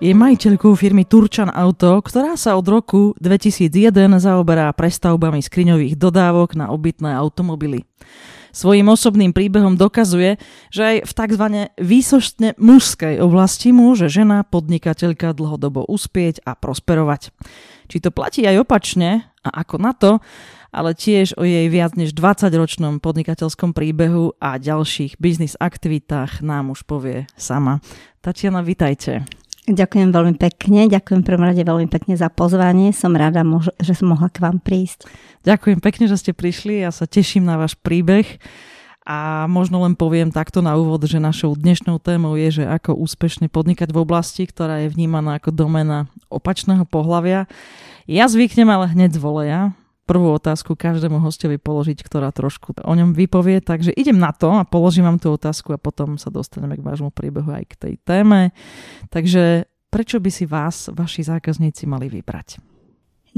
je majiteľkou firmy Turčan Auto, ktorá sa od roku 2001 zaoberá prestavbami skriňových dodávok na obytné automobily. Svojím osobným príbehom dokazuje, že aj v tzv. výsoštne mužskej oblasti môže žena podnikateľka dlhodobo uspieť a prosperovať. Či to platí aj opačne a ako na to, ale tiež o jej viac než 20-ročnom podnikateľskom príbehu a ďalších biznis aktivitách nám už povie sama. Tatiana, vitajte. Ďakujem veľmi pekne, ďakujem prvom rade veľmi pekne za pozvanie, som rada, že som mohla k vám prísť. Ďakujem pekne, že ste prišli, ja sa teším na váš príbeh. A možno len poviem takto na úvod, že našou dnešnou témou je, že ako úspešne podnikať v oblasti, ktorá je vnímaná ako domena opačného pohľavia. Ja zvyknem ale hneď z voleja, prvú otázku každému hostovi položiť, ktorá trošku o ňom vypovie. Takže idem na to a položím vám tú otázku a potom sa dostaneme k vášmu príbehu aj k tej téme. Takže prečo by si vás vaši zákazníci mali vybrať?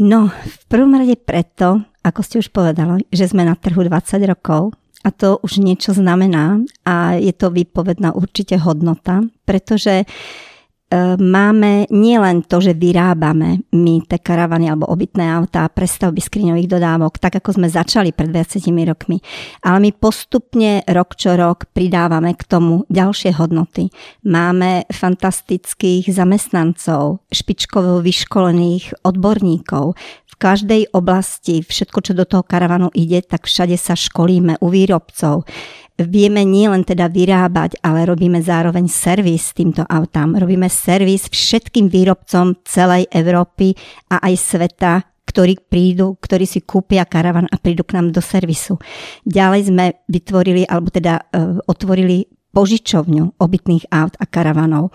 No, v prvom rade preto, ako ste už povedali, že sme na trhu 20 rokov a to už niečo znamená a je to výpovedná určite hodnota, pretože máme nielen to, že vyrábame my tie karavany alebo obytné autá, prestavby skriňových dodávok, tak ako sme začali pred 20 rokmi, ale my postupne rok čo rok pridávame k tomu ďalšie hodnoty. Máme fantastických zamestnancov, špičkovo vyškolených odborníkov, v každej oblasti, všetko, čo do toho karavanu ide, tak všade sa školíme u výrobcov vieme nielen teda vyrábať, ale robíme zároveň servis týmto autám. Robíme servis všetkým výrobcom celej Európy a aj sveta, ktorí prídu, ktorí si kúpia karavan a prídu k nám do servisu. Ďalej sme vytvorili, alebo teda uh, otvorili požičovňu obytných aut a karavanov.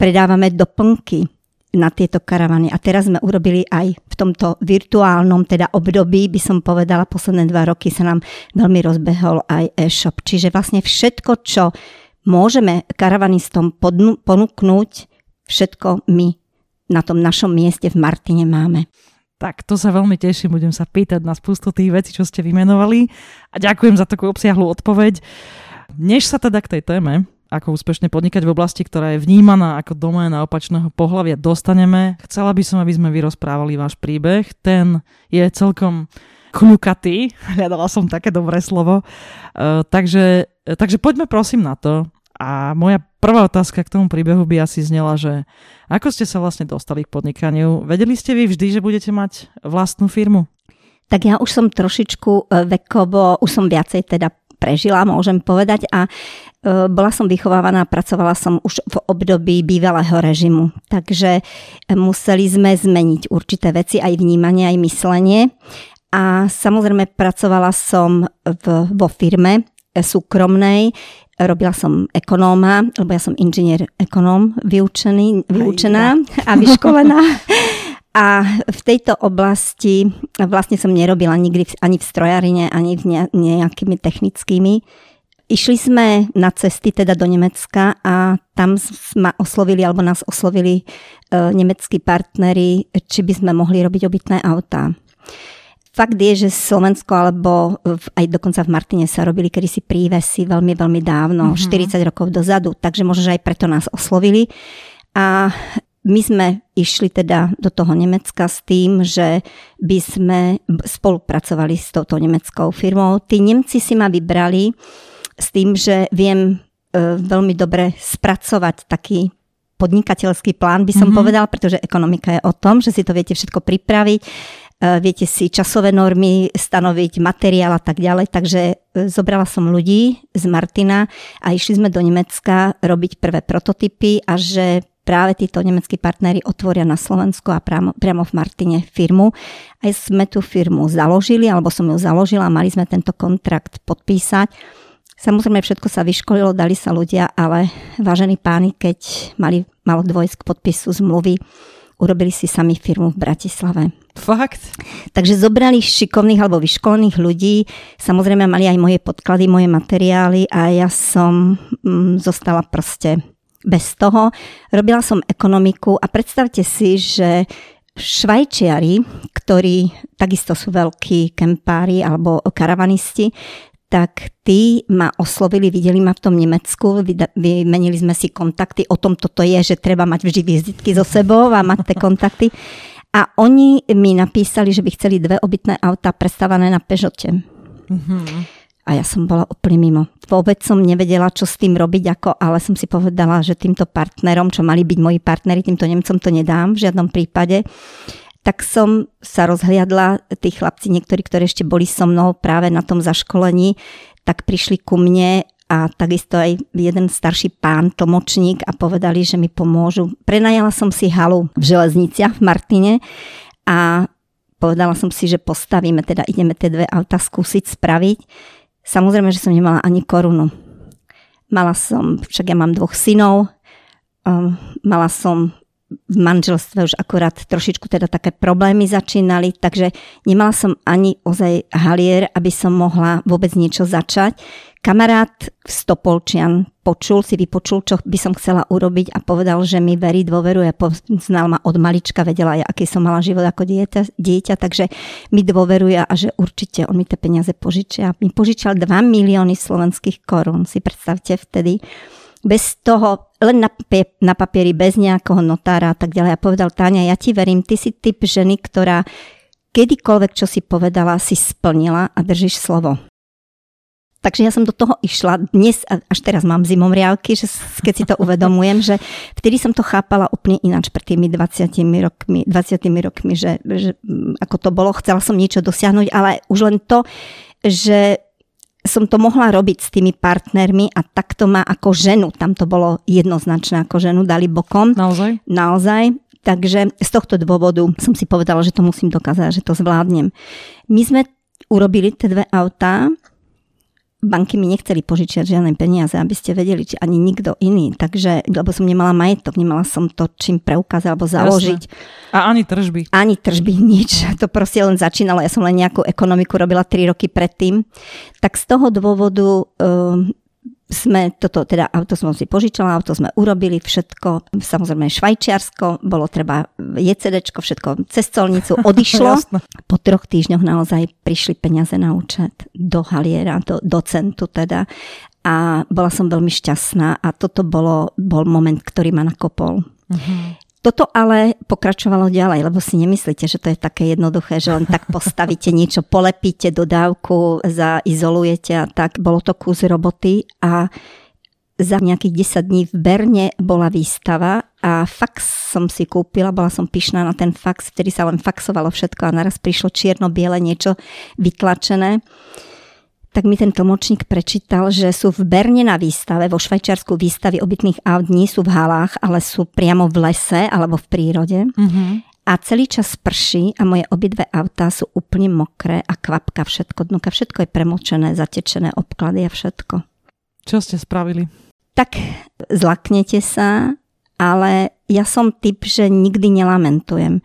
Predávame doplnky, na tieto karavany. A teraz sme urobili aj v tomto virtuálnom teda období, by som povedala, posledné dva roky sa nám veľmi rozbehol aj e-shop. Čiže vlastne všetko, čo môžeme karavanistom ponúknuť, všetko my na tom našom mieste v Martine máme. Tak, to sa veľmi teším, budem sa pýtať na spustu tých vecí, čo ste vymenovali a ďakujem za takú obsiahlu odpoveď. Než sa teda k tej téme ako úspešne podnikať v oblasti, ktorá je vnímaná ako doména opačného pohľavia, dostaneme. Chcela by som, aby sme vyrozprávali váš príbeh. Ten je celkom kľukatý, hľadala som také dobré slovo. Uh, takže, takže poďme prosím na to. A moja prvá otázka k tomu príbehu by asi znela, že ako ste sa vlastne dostali k podnikaniu? Vedeli ste vy vždy, že budete mať vlastnú firmu? Tak ja už som trošičku e, vekovo, už som viacej teda prežila, môžem povedať. A e, bola som vychovávaná, pracovala som už v období bývalého režimu. Takže e, museli sme zmeniť určité veci, aj vnímanie, aj myslenie. A samozrejme pracovala som v, vo firme e, súkromnej, robila som ekonóma, lebo ja som inžinier ekonóm vyučený, vyučená a vyškolená. A v tejto oblasti vlastne som nerobila nikdy ani v strojarine, ani v nejakými technickými. Išli sme na cesty teda do Nemecka a tam ma oslovili, alebo nás oslovili e, nemeckí partneri, či by sme mohli robiť obytné autá. Fakt je, že Slovensko alebo aj dokonca v Martine sa robili kedysi prívesy veľmi, veľmi dávno. Mhm. 40 rokov dozadu, takže možno, že aj preto nás oslovili. A my sme išli teda do toho Nemecka s tým, že by sme spolupracovali s touto nemeckou firmou. Tí Nemci si ma vybrali s tým, že viem e, veľmi dobre spracovať taký podnikateľský plán, by som mm-hmm. povedal, pretože ekonomika je o tom, že si to viete všetko pripraviť, e, viete si časové normy stanoviť, materiál a tak ďalej. Takže e, zobrala som ľudí z Martina a išli sme do Nemecka robiť prvé prototypy a že práve títo nemeckí partnery otvoria na Slovensku a priamo, priamo v Martine firmu. Aj sme tú firmu založili, alebo som ju založila, mali sme tento kontrakt podpísať. Samozrejme, všetko sa vyškolilo, dali sa ľudia, ale vážení páni, keď mali, malo dôjsť k podpisu zmluvy, urobili si sami firmu v Bratislave. Fakt? Takže zobrali šikovných alebo vyškolených ľudí, samozrejme mali aj moje podklady, moje materiály a ja som mm, zostala proste bez toho. Robila som ekonomiku a predstavte si, že Švajčiari, ktorí takisto sú veľkí kempári alebo karavanisti, tak tí ma oslovili, videli ma v tom Nemecku, vymenili sme si kontakty, o tom toto je, že treba mať vždy vizitky so sebou a mať tie kontakty. A oni mi napísali, že by chceli dve obytné auta prestávané na Peugeote. Mm-hmm. A ja som bola úplne mimo. Vôbec som nevedela, čo s tým robiť, ako, ale som si povedala, že týmto partnerom, čo mali byť moji partneri, týmto Nemcom to nedám v žiadnom prípade. Tak som sa rozhliadla, tí chlapci, niektorí, ktorí ešte boli so mnou práve na tom zaškolení, tak prišli ku mne a takisto aj jeden starší pán, tlmočník a povedali, že mi pomôžu. Prenajala som si halu v železniciach v Martine a povedala som si, že postavíme, teda ideme tie dve auta skúsiť spraviť. Samozrejme, že som nemala ani korunu. Mala som, však ja mám dvoch synov, um, mala som v manželstve už akurát trošičku teda také problémy začínali, takže nemala som ani ozaj halier, aby som mohla vôbec niečo začať. Kamarát Stopolčian počul, si vypočul, čo by som chcela urobiť a povedal, že mi verí, dôveruje, poznal ma od malička, vedela ja, aký som mala život ako dieťa, dieťa, takže mi dôveruje a že určite on mi tie peniaze požičia. Mi požičal 2 milióny slovenských korún, si predstavte vtedy bez toho, len na, na papieri, bez nejakého notára a tak ďalej. A povedal, Táňa, ja ti verím, ty si typ ženy, ktorá kedykoľvek, čo si povedala, si splnila a držíš slovo. Takže ja som do toho išla. Dnes, až teraz mám zimom riavky, že keď si to uvedomujem, že vtedy som to chápala úplne ináč pred tými 20 rokmi, 20 rokmi, že, že ako to bolo, chcela som niečo dosiahnuť, ale už len to, že som to mohla robiť s tými partnermi a takto ma ako ženu, tam to bolo jednoznačné ako ženu, dali bokom. Naozaj? Naozaj. Takže z tohto dôvodu som si povedala, že to musím dokázať, že to zvládnem. My sme urobili tie dve autá, banky mi nechceli požičiať žiadne peniaze, aby ste vedeli, či ani nikto iný. Takže, lebo som nemala majetok, nemala som to čím preukázať alebo založiť. Jasne. A ani tržby. Ani tržby, nič. To proste len začínalo. Ja som len nejakú ekonomiku robila 3 roky predtým. Tak z toho dôvodu um, sme toto, teda auto som si požičala, auto sme urobili, všetko, samozrejme Švajčiarsko, bolo treba JCDčko, všetko cez colnicu odišlo. po troch týždňoch naozaj prišli peniaze na účet do haliera, do, do centu teda a bola som veľmi šťastná a toto bolo, bol moment, ktorý ma nakopol. Uh-huh. Toto ale pokračovalo ďalej, lebo si nemyslíte, že to je také jednoduché, že len tak postavíte niečo, polepíte dodávku, zaizolujete a tak. Bolo to kus roboty a za nejakých 10 dní v Berne bola výstava a fax som si kúpila, bola som pyšná na ten fax, vtedy sa len faxovalo všetko a naraz prišlo čierno-biele niečo vytlačené tak mi ten tlmočník prečítal, že sú v Berne na výstave, vo Švajčiarsku výstavy obytných aut nie sú v halách, ale sú priamo v lese alebo v prírode. Mm-hmm. A celý čas prší a moje obidve autá sú úplne mokré a kvapka všetko, dnuka, všetko je premočené, zatečené obklady a všetko. Čo ste spravili? Tak zlaknete sa, ale ja som typ, že nikdy nelamentujem.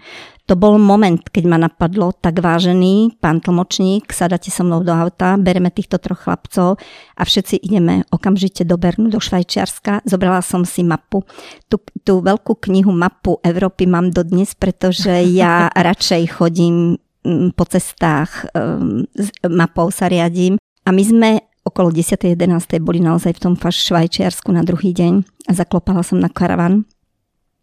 To bol moment, keď ma napadlo, tak vážený pán tlmočník, sadáte so mnou do auta, bereme týchto troch chlapcov a všetci ideme okamžite do Bernu, do Švajčiarska. Zobrala som si mapu. Tú, tú veľkú knihu mapu Európy mám dodnes, pretože ja radšej chodím mm, po cestách, mm, s mapou sa riadím. A my sme okolo 10. 11. boli naozaj v tom Švajčiarsku na druhý deň a zaklopala som na karavan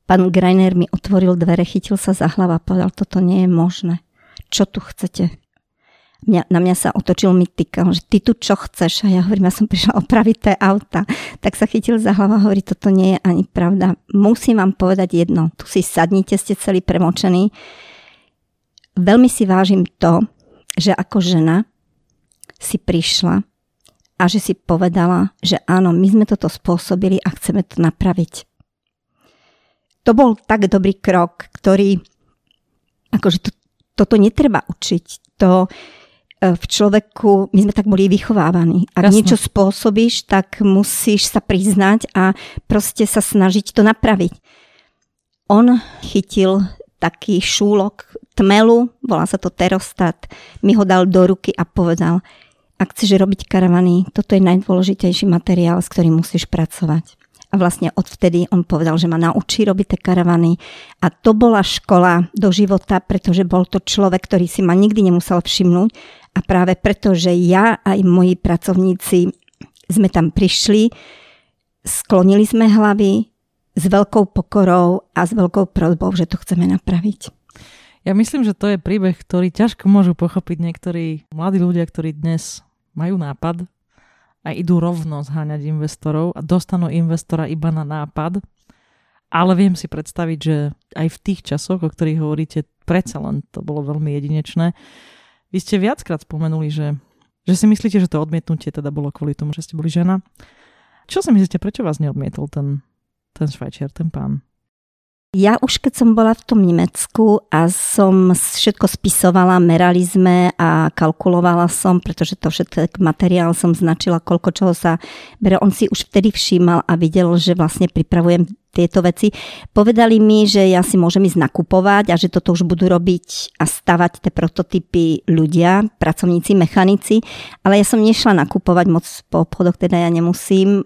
Pán Greiner mi otvoril dvere, chytil sa za hlava a povedal, toto nie je možné. Čo tu chcete? Mňa, na mňa sa otočil mi tykal, že ty tu čo chceš? A ja hovorím, ja som prišla opraviť tie auta. Tak sa chytil za hlava a hovorí, toto nie je ani pravda. Musím vám povedať jedno, tu si sadnite, ste celý premočení. Veľmi si vážim to, že ako žena si prišla a že si povedala, že áno, my sme toto spôsobili a chceme to napraviť to bol tak dobrý krok, ktorý, akože to, toto netreba učiť. To e, v človeku, my sme tak boli vychovávaní. Ak Jasne. niečo spôsobíš, tak musíš sa priznať a proste sa snažiť to napraviť. On chytil taký šúlok tmelu, volá sa to terostat, mi ho dal do ruky a povedal, ak chceš robiť karavany, toto je najdôležitejší materiál, s ktorým musíš pracovať. A vlastne odvtedy on povedal, že ma naučí robiť tie karavany. A to bola škola do života, pretože bol to človek, ktorý si ma nikdy nemusel všimnúť. A práve preto, že ja aj moji pracovníci sme tam prišli, sklonili sme hlavy s veľkou pokorou a s veľkou prozbou, že to chceme napraviť. Ja myslím, že to je príbeh, ktorý ťažko môžu pochopiť niektorí mladí ľudia, ktorí dnes majú nápad a idú rovno zháňať investorov a dostanú investora iba na nápad. Ale viem si predstaviť, že aj v tých časoch, o ktorých hovoríte, predsa len to bolo veľmi jedinečné. Vy ste viackrát spomenuli, že, že si myslíte, že to odmietnutie teda bolo kvôli tomu, že ste boli žena. Čo si myslíte, prečo vás neodmietol ten, ten švajčiar, ten pán? Ja už keď som bola v tom Nemecku a som všetko spisovala, merali sme a kalkulovala som, pretože to všetko materiál som značila, koľko čoho sa bere. On si už vtedy všímal a videl, že vlastne pripravujem tieto veci. Povedali mi, že ja si môžem ísť nakupovať a že toto už budú robiť a stavať tie prototypy ľudia, pracovníci, mechanici, ale ja som nešla nakupovať moc po obchodoch, teda ja nemusím,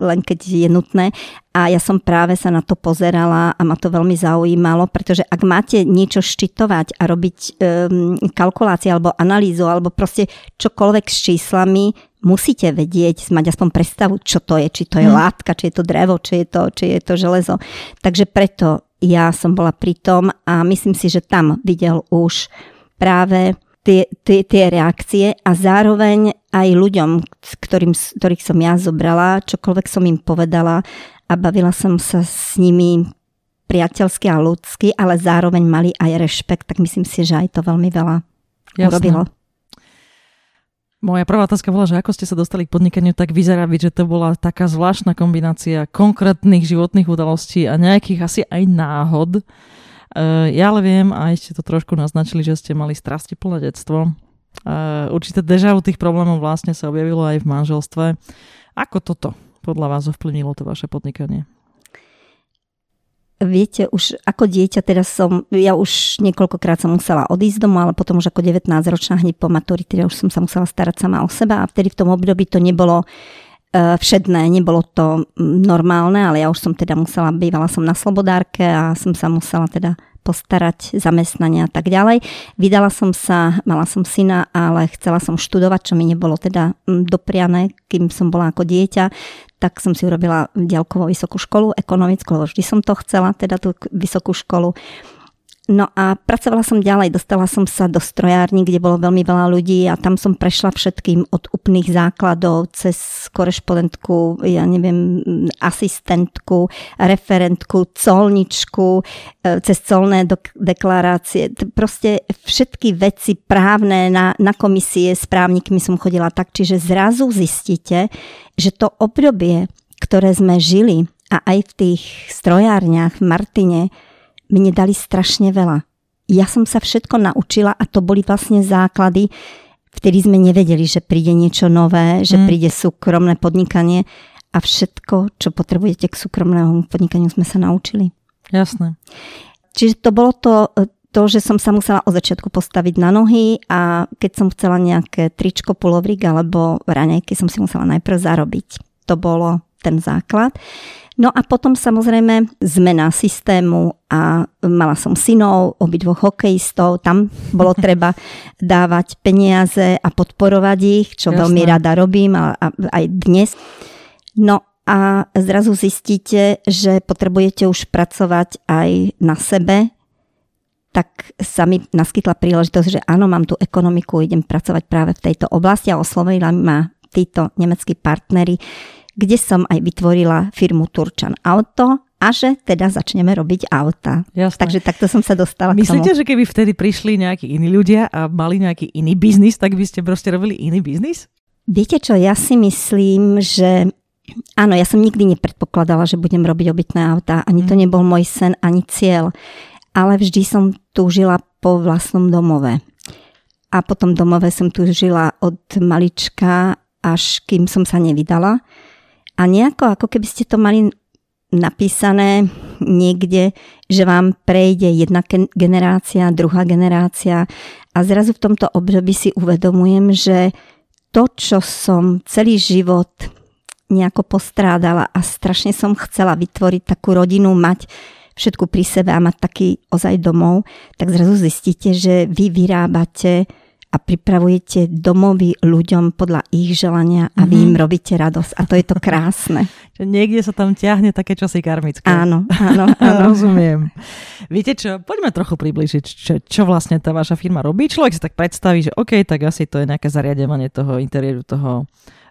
len keď je nutné. A ja som práve sa na to pozerala a ma to veľmi zaujímalo, pretože ak máte niečo ščitovať a robiť um, kalkulácie alebo analýzu alebo proste čokoľvek s číslami, musíte vedieť, mať aspoň predstavu, čo to je, či to je hmm. látka, či je to drevo, či je to, či je to železo. Takže preto ja som bola pri tom a myslím si, že tam videl už práve tie, tie, tie reakcie a zároveň aj ľuďom, ktorým, ktorých som ja zobrala, čokoľvek som im povedala a bavila som sa s nimi priateľsky a ľudsky, ale zároveň mali aj rešpekt, tak myslím si, že aj to veľmi veľa Jasne. urobilo. Moja prvá otázka bola, že ako ste sa dostali k podnikaniu, tak vyzerá byť, že to bola taká zvláštna kombinácia konkrétnych životných udalostí a nejakých asi aj náhod. E, ja ale viem, a ešte to trošku naznačili, že ste mali strasti plné detstvo. E, určite deža tých problémov vlastne sa objavilo aj v manželstve. Ako toto podľa vás ovplyvnilo to vaše podnikanie? Viete, už ako dieťa teraz som, ja už niekoľkokrát som musela odísť domov, ale potom už ako 19 ročná hneď po maturite, už som sa musela starať sama o seba a vtedy v tom období to nebolo uh, všedné, nebolo to normálne, ale ja už som teda musela, bývala som na slobodárke a som sa musela teda postarať, zamestnania a tak ďalej. Vydala som sa, mala som syna, ale chcela som študovať, čo mi nebolo teda dopriané, kým som bola ako dieťa tak som si urobila ďalkovú vysokú školu, ekonomickú, lebo vždy som to chcela, teda tú vysokú školu. No a pracovala som ďalej, dostala som sa do strojárny, kde bolo veľmi veľa ľudí a tam som prešla všetkým od úplných základov cez korešpondentku, ja neviem, asistentku, referentku, colničku, e, cez colné deklarácie. Proste všetky veci právne na, na komisie s právnikmi som chodila tak, čiže zrazu zistíte, že to obdobie, ktoré sme žili a aj v tých strojárniach v Martine, mne dali strašne veľa. Ja som sa všetko naučila a to boli vlastne základy, vtedy sme nevedeli, že príde niečo nové, že mm. príde súkromné podnikanie a všetko, čo potrebujete k súkromnému podnikaniu, sme sa naučili. Jasné. Čiže to bolo to, to, že som sa musela od začiatku postaviť na nohy a keď som chcela nejaké tričko, pulovrík alebo raňajky, som si musela najprv zarobiť. To bolo ten základ. No a potom samozrejme zmena systému a mala som synov, obidvoch hokejistov, tam bolo treba dávať peniaze a podporovať ich, čo Jasné. veľmi rada robím a, a aj dnes. No a zrazu zistíte, že potrebujete už pracovať aj na sebe, tak sa mi naskytla príležitosť, že áno, mám tú ekonomiku, idem pracovať práve v tejto oblasti a oslovili ma títo nemeckí partnery, kde som aj vytvorila firmu Turčan Auto a že teda začneme robiť auta. Jasné. Takže takto som sa dostala Myslíte, k tomu. že keby vtedy prišli nejakí iní ľudia a mali nejaký iný biznis, tak by ste proste robili iný biznis? Viete čo, ja si myslím, že áno, ja som nikdy nepredpokladala, že budem robiť obytné auta. Ani to mhm. nebol môj sen, ani cieľ. Ale vždy som túžila po vlastnom domove. A potom domove som tu žila od malička, až kým som sa nevydala. A nejako, ako keby ste to mali napísané niekde, že vám prejde jedna generácia, druhá generácia. A zrazu v tomto období si uvedomujem, že to, čo som celý život nejako postrádala a strašne som chcela vytvoriť takú rodinu, mať všetku pri sebe a mať taký ozaj domov, tak zrazu zistíte, že vy vyrábate a pripravujete domovy ľuďom podľa ich želania a vy im mhm. robíte radosť. A to je to krásne. Niekde sa tam ťahne také čosi karmické. Áno, áno, áno. Rozumiem. Viete čo, poďme trochu približiť, čo, čo vlastne tá vaša firma robí. Človek si tak predstaví, že OK, tak asi to je nejaké zariadenie toho interiéru, toho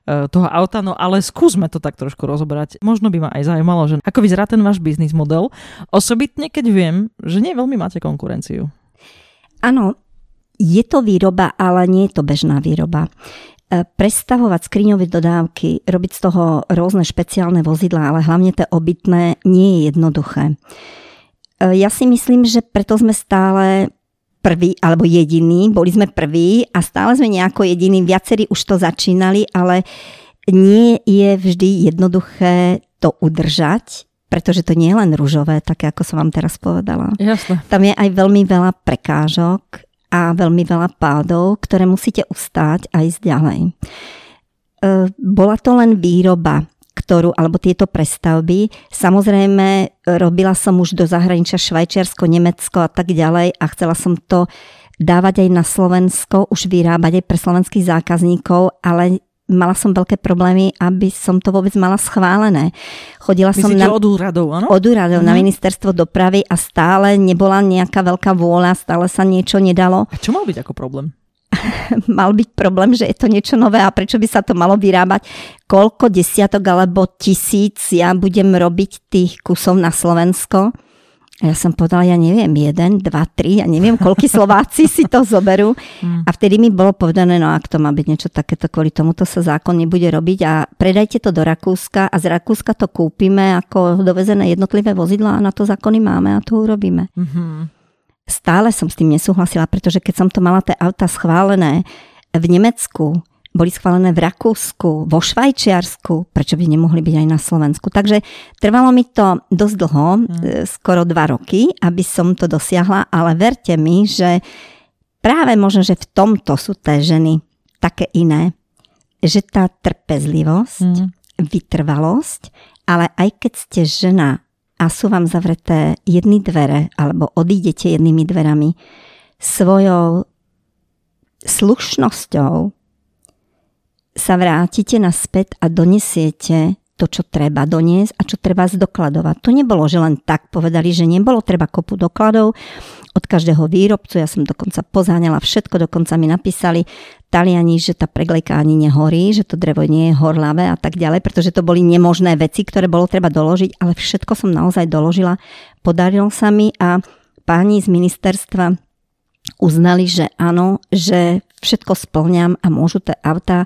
e, toho auta, no ale skúsme to tak trošku rozobrať. Možno by ma aj zaujímalo, že ako vyzerá ten váš biznis model, osobitne keď viem, že nie veľmi máte konkurenciu. Áno, je to výroba, ale nie je to bežná výroba. E, prestavovať skriňové dodávky, robiť z toho rôzne špeciálne vozidlá, ale hlavne tie obytné, nie je jednoduché. E, ja si myslím, že preto sme stále prvý alebo jediný, boli sme prví a stále sme nejako jediní, viacerí už to začínali, ale nie je vždy jednoduché to udržať, pretože to nie je len rúžové, také ako som vám teraz povedala. Jasne. Tam je aj veľmi veľa prekážok a veľmi veľa pádov, ktoré musíte ustáť a ísť ďalej. E, bola to len výroba, ktorú, alebo tieto prestavby. Samozrejme, robila som už do zahraničia Švajčiarsko, Nemecko a tak ďalej a chcela som to dávať aj na Slovensko, už vyrábať aj pre slovenských zákazníkov, ale mala som veľké problémy, aby som to vôbec mala schválené. Chodila Myslíte som na, od úradov, áno? Od úradov, mm. na mhm. ministerstvo dopravy a stále nebola nejaká veľká vôľa, stále sa niečo nedalo. A čo mal byť ako problém? mal byť problém, že je to niečo nové a prečo by sa to malo vyrábať. Koľko desiatok alebo tisíc ja budem robiť tých kusov na Slovensko a ja som povedala, ja neviem, jeden, dva, tri, ja neviem, koľko Slováci si to zoberú. Hmm. A vtedy mi bolo povedané, no ak to má byť niečo takéto, kvôli tomuto sa zákon nebude robiť a predajte to do Rakúska a z Rakúska to kúpime ako dovezené jednotlivé vozidla a na to zákony máme a to urobíme. Mm-hmm. Stále som s tým nesúhlasila, pretože keď som to mala tie auta schválené v Nemecku, boli schválené v Rakúsku, vo Švajčiarsku, prečo by nemohli byť aj na Slovensku. Takže trvalo mi to dosť dlho, mm. skoro dva roky, aby som to dosiahla, ale verte mi, že práve možno, že v tomto sú tie ženy také iné, že tá trpezlivosť, mm. vytrvalosť, ale aj keď ste žena a sú vám zavreté jedny dvere, alebo odídete jednými dverami, svojou slušnosťou, sa vrátite naspäť a donesiete to, čo treba doniesť a čo treba zdokladovať. To nebolo, že len tak povedali, že nebolo treba kopu dokladov od každého výrobcu. Ja som dokonca pozáňala všetko, dokonca mi napísali Taliani, že tá preglejka ani nehorí, že to drevo nie je horlavé a tak ďalej, pretože to boli nemožné veci, ktoré bolo treba doložiť, ale všetko som naozaj doložila. Podarilo sa mi a páni z ministerstva uznali, že áno, že všetko splňam a môžu tie auta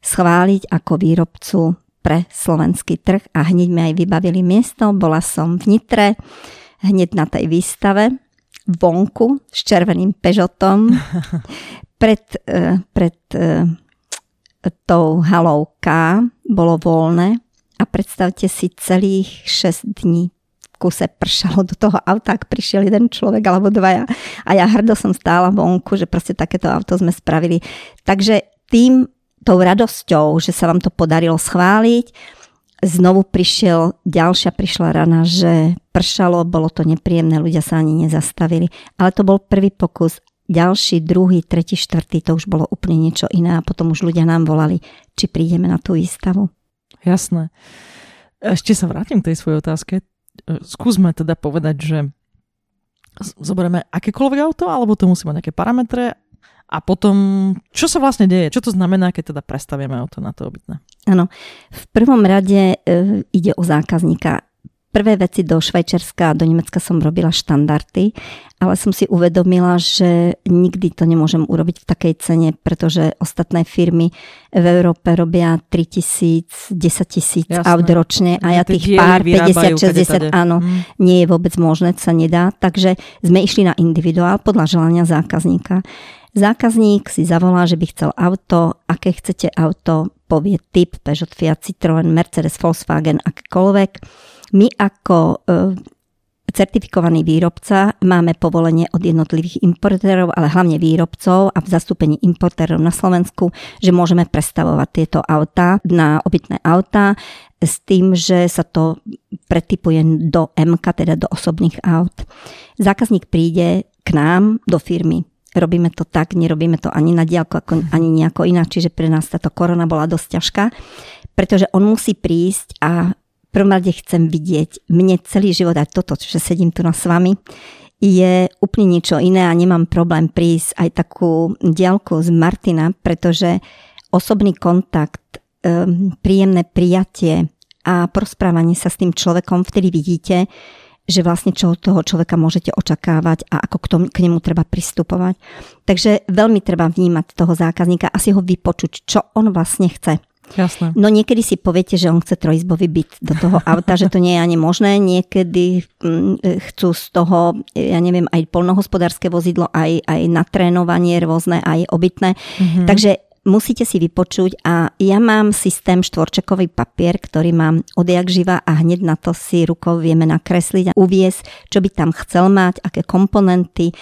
schváliť ako výrobcu pre slovenský trh a hneď mi aj vybavili miesto. Bola som v Nitre, hneď na tej výstave, vonku s červeným pežotom pred, e, pred e, tou halou K bolo voľné a predstavte si celých 6 dní kuse pršalo do toho auta, ak prišiel jeden človek alebo dvaja. A ja hrdo som stála vonku, že proste takéto auto sme spravili. Takže tým tou radosťou, že sa vám to podarilo schváliť, znovu prišiel, ďalšia prišla rana, že pršalo, bolo to nepríjemné, ľudia sa ani nezastavili. Ale to bol prvý pokus. Ďalší, druhý, tretí, štvrtý, to už bolo úplne niečo iné a potom už ľudia nám volali, či prídeme na tú výstavu. Jasné. Ešte sa vrátim k tej svojej otázke. Skúsme teda povedať, že zoberieme akékoľvek auto, alebo to musí mať nejaké parametre a potom, čo sa vlastne deje? Čo to znamená, keď teda prestavíme auto na to obytné? Áno, v prvom rade e, ide o zákazníka. Prvé veci do Švajčiarska a do Nemecka som robila štandardy, ale som si uvedomila, že nikdy to nemôžem urobiť v takej cene, pretože ostatné firmy v Európe robia 3 tisíc, 10 tisíc aut ročne a ja tých pár 50, 60, áno, hmm. nie je vôbec možné, sa nedá. Takže sme išli na individuál podľa želania zákazníka. Zákazník si zavolá, že by chcel auto, aké chcete auto, povie typ Peugeot, Fiat, Citroën, Mercedes, Volkswagen, akékoľvek. My ako e, certifikovaný výrobca máme povolenie od jednotlivých importérov, ale hlavne výrobcov a v zastúpení importérov na Slovensku, že môžeme prestavovať tieto autá na obytné autá s tým, že sa to pretypuje do MK, teda do osobných aut. Zákazník príde k nám do firmy robíme to tak, nerobíme to ani na diálku, ako, ani nejako inak, čiže pre nás táto korona bola dosť ťažká, pretože on musí prísť a prvom rade chcem vidieť, mne celý život aj toto, že sedím tu na s vami, je úplne niečo iné a nemám problém prísť aj takú diálku z Martina, pretože osobný kontakt, um, príjemné prijatie a prosprávanie sa s tým človekom, vtedy vidíte, že vlastne čo od toho človeka môžete očakávať a ako k, tomu, k nemu treba pristupovať. Takže veľmi treba vnímať toho zákazníka a si ho vypočuť, čo on vlastne chce. Jasné. No niekedy si poviete, že on chce trojizbový byt do toho auta, že to nie je ani možné. Niekedy mm, chcú z toho, ja neviem, aj polnohospodárske vozidlo, aj, aj na trénovanie rôzne, aj obytné. Mm-hmm. Takže musíte si vypočuť a ja mám systém štvorčekový papier, ktorý mám odjak živa a hneď na to si rukou vieme nakresliť a uviesť, čo by tam chcel mať, aké komponenty.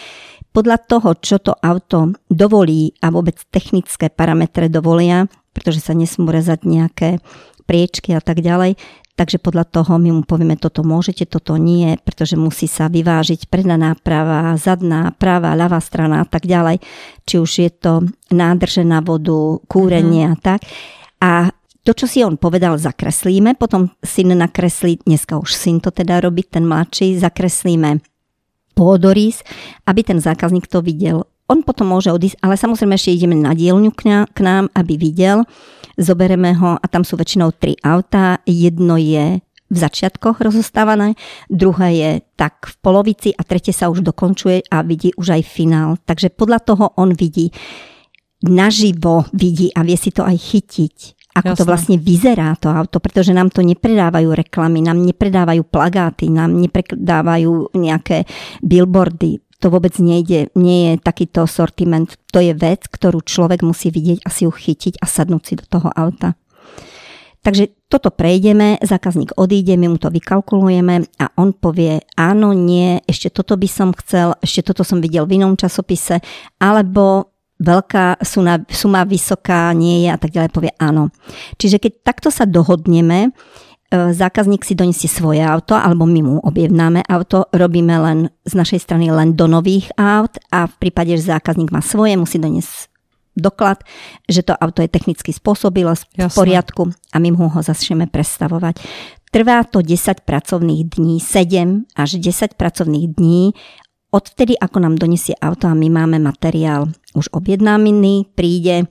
Podľa toho, čo to auto dovolí a vôbec technické parametre dovolia, pretože sa nesmú rezať nejaké priečky a tak ďalej, Takže podľa toho my mu povieme, toto môžete, toto nie, pretože musí sa vyvážiť predná náprava, zadná, práva, ľavá strana a tak ďalej. Či už je to nádrže na vodu, kúrenie mm. a tak. A to, čo si on povedal, zakreslíme, potom syn nakreslí, dneska už syn to teda robí, ten mladší, zakreslíme pôdorys, aby ten zákazník to videl. On potom môže odísť, ale samozrejme ešte ideme na dielňu k nám, aby videl, zobereme ho a tam sú väčšinou tri autá. Jedno je v začiatkoch rozostávané, druhé je tak v polovici a tretie sa už dokončuje a vidí už aj finál. Takže podľa toho on vidí, naživo vidí a vie si to aj chytiť ako Jasne. to vlastne vyzerá to auto, pretože nám to nepredávajú reklamy, nám nepredávajú plagáty, nám nepredávajú nejaké billboardy to vôbec nejde, nie je takýto sortiment. To je vec, ktorú človek musí vidieť a si ju chytiť a sadnúť si do toho auta. Takže toto prejdeme, zákazník odíde, my mu to vykalkulujeme a on povie áno, nie, ešte toto by som chcel, ešte toto som videl v inom časopise, alebo veľká suma, suma vysoká nie je a tak ďalej povie áno. Čiže keď takto sa dohodneme, zákazník si donesie svoje auto alebo my mu objednáme auto, robíme len z našej strany len do nových aut a v prípade, že zákazník má svoje, musí doniesť doklad, že to auto je technicky spôsobilo v poriadku a my mu ho začneme prestavovať. Trvá to 10 pracovných dní, 7 až 10 pracovných dní odvtedy, ako nám donesie auto a my máme materiál už objednámený, príde,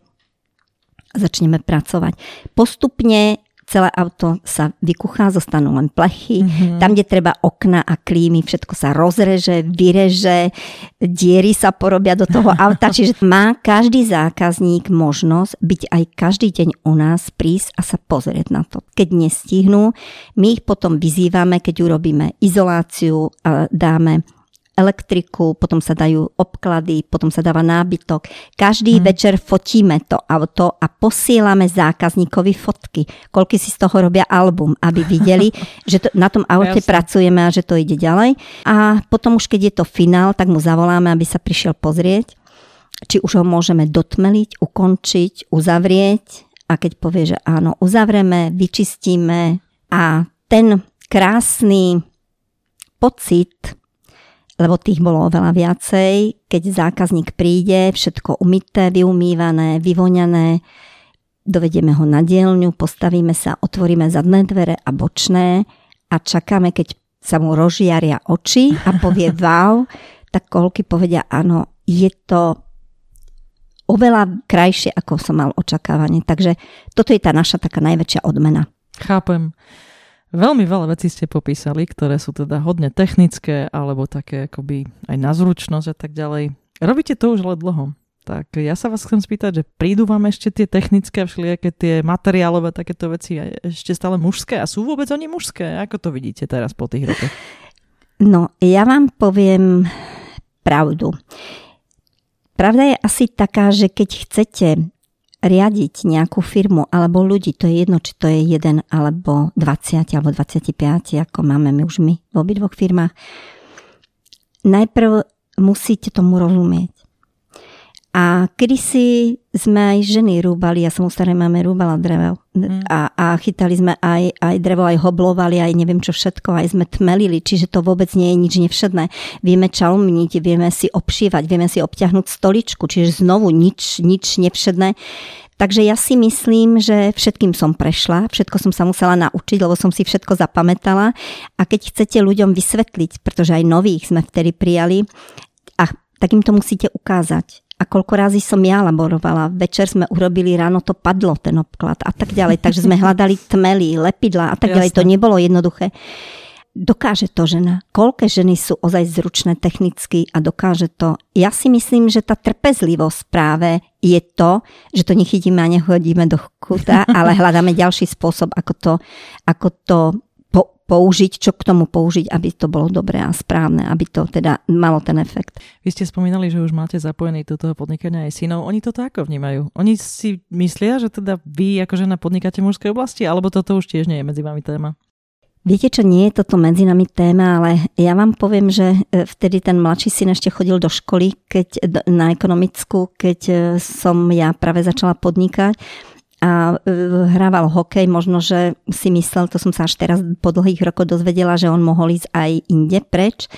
začneme pracovať. Postupne celé auto sa vykuchá, zostanú len plechy. Mm-hmm. Tam, kde treba okna a klímy, všetko sa rozreže, vyreže, diery sa porobia do toho auta. Čiže má každý zákazník možnosť byť aj každý deň u nás, prísť a sa pozrieť na to. Keď nestihnú, my ich potom vyzývame, keď urobíme izoláciu, dáme elektriku, potom sa dajú obklady, potom sa dáva nábytok. Každý hmm. večer fotíme to auto a posielame zákazníkovi fotky. Koľky si z toho robia album, aby videli, že to, na tom aute Jasne. pracujeme a že to ide ďalej. A potom už keď je to finál, tak mu zavoláme, aby sa prišiel pozrieť, či už ho môžeme dotmeliť, ukončiť, uzavrieť. A keď povie, že áno, uzavreme, vyčistíme a ten krásny pocit lebo tých bolo oveľa viacej. Keď zákazník príde, všetko umyté, vyumývané, vyvoňané, dovedieme ho na dielňu, postavíme sa, otvoríme zadné dvere a bočné a čakáme, keď sa mu rozžiaria oči a povie wow, tak koľky povedia áno, je to oveľa krajšie, ako som mal očakávanie. Takže toto je tá naša taká najväčšia odmena. Chápem. Veľmi veľa vecí ste popísali, ktoré sú teda hodne technické alebo také akoby aj na zručnosť a tak ďalej. Robíte to už ale dlho. Tak ja sa vás chcem spýtať, že prídu vám ešte tie technické, všelijaké tie materiálové takéto veci ešte stále mužské a sú vôbec oni mužské? Ako to vidíte teraz po tých rokoch? No, ja vám poviem pravdu. Pravda je asi taká, že keď chcete riadiť nejakú firmu alebo ľudí, to je jedno, či to je jeden alebo 20 alebo 25, ako máme my už my v obidvoch firmách. Najprv musíte tomu rozumieť. A kedysi sme aj ženy rúbali, ja som u starej máme rúbala drevo. Mm. A, a chytali sme aj, aj drevo, aj hoblovali, aj neviem čo všetko, aj sme tmelili, čiže to vôbec nie je nič nevšedné. Vieme čalumniť, vieme si obšívať, vieme si obťahnuť stoličku, čiže znovu nič, nič nevšedné. Takže ja si myslím, že všetkým som prešla, všetko som sa musela naučiť, lebo som si všetko zapamätala. A keď chcete ľuďom vysvetliť, pretože aj nových sme vtedy prijali, a tak im to musíte ukázať a koľko razy som ja laborovala. Večer sme urobili, ráno to padlo, ten obklad a tak ďalej. Takže sme hľadali tmely, lepidla a tak ďalej. Jasne. To nebolo jednoduché. Dokáže to žena. Koľké ženy sú ozaj zručné technicky a dokáže to. Ja si myslím, že tá trpezlivosť práve je to, že to nechytíme a nehodíme do kuta, ale hľadáme ďalší spôsob, ako to, ako to použiť, čo k tomu použiť, aby to bolo dobré a správne, aby to teda malo ten efekt. Vy ste spomínali, že už máte zapojený do toho podnikania aj synov. Oni to ako vnímajú? Oni si myslia, že teda vy ako žena podnikáte v mužskej oblasti, alebo toto už tiež nie je medzi vami téma? Viete čo, nie je toto medzi nami téma, ale ja vám poviem, že e, vtedy ten mladší syn ešte chodil do školy keď, na ekonomickú, keď e, som ja práve začala podnikať a e, hrával hokej, možno, že si myslel, to som sa až teraz po dlhých rokoch dozvedela, že on mohol ísť aj inde preč,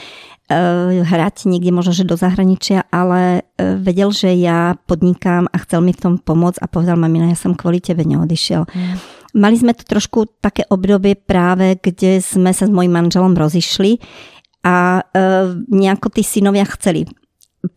e, hrať niekde možno, že do zahraničia, ale e, vedel, že ja podnikám a chcel mi v tom pomôcť a povedal, mamina, ja som kvôli tebe neodišiel. Mm. Mali sme tu trošku také obdobie práve, kde sme sa s mojim manželom rozišli a nejako tí synovia chceli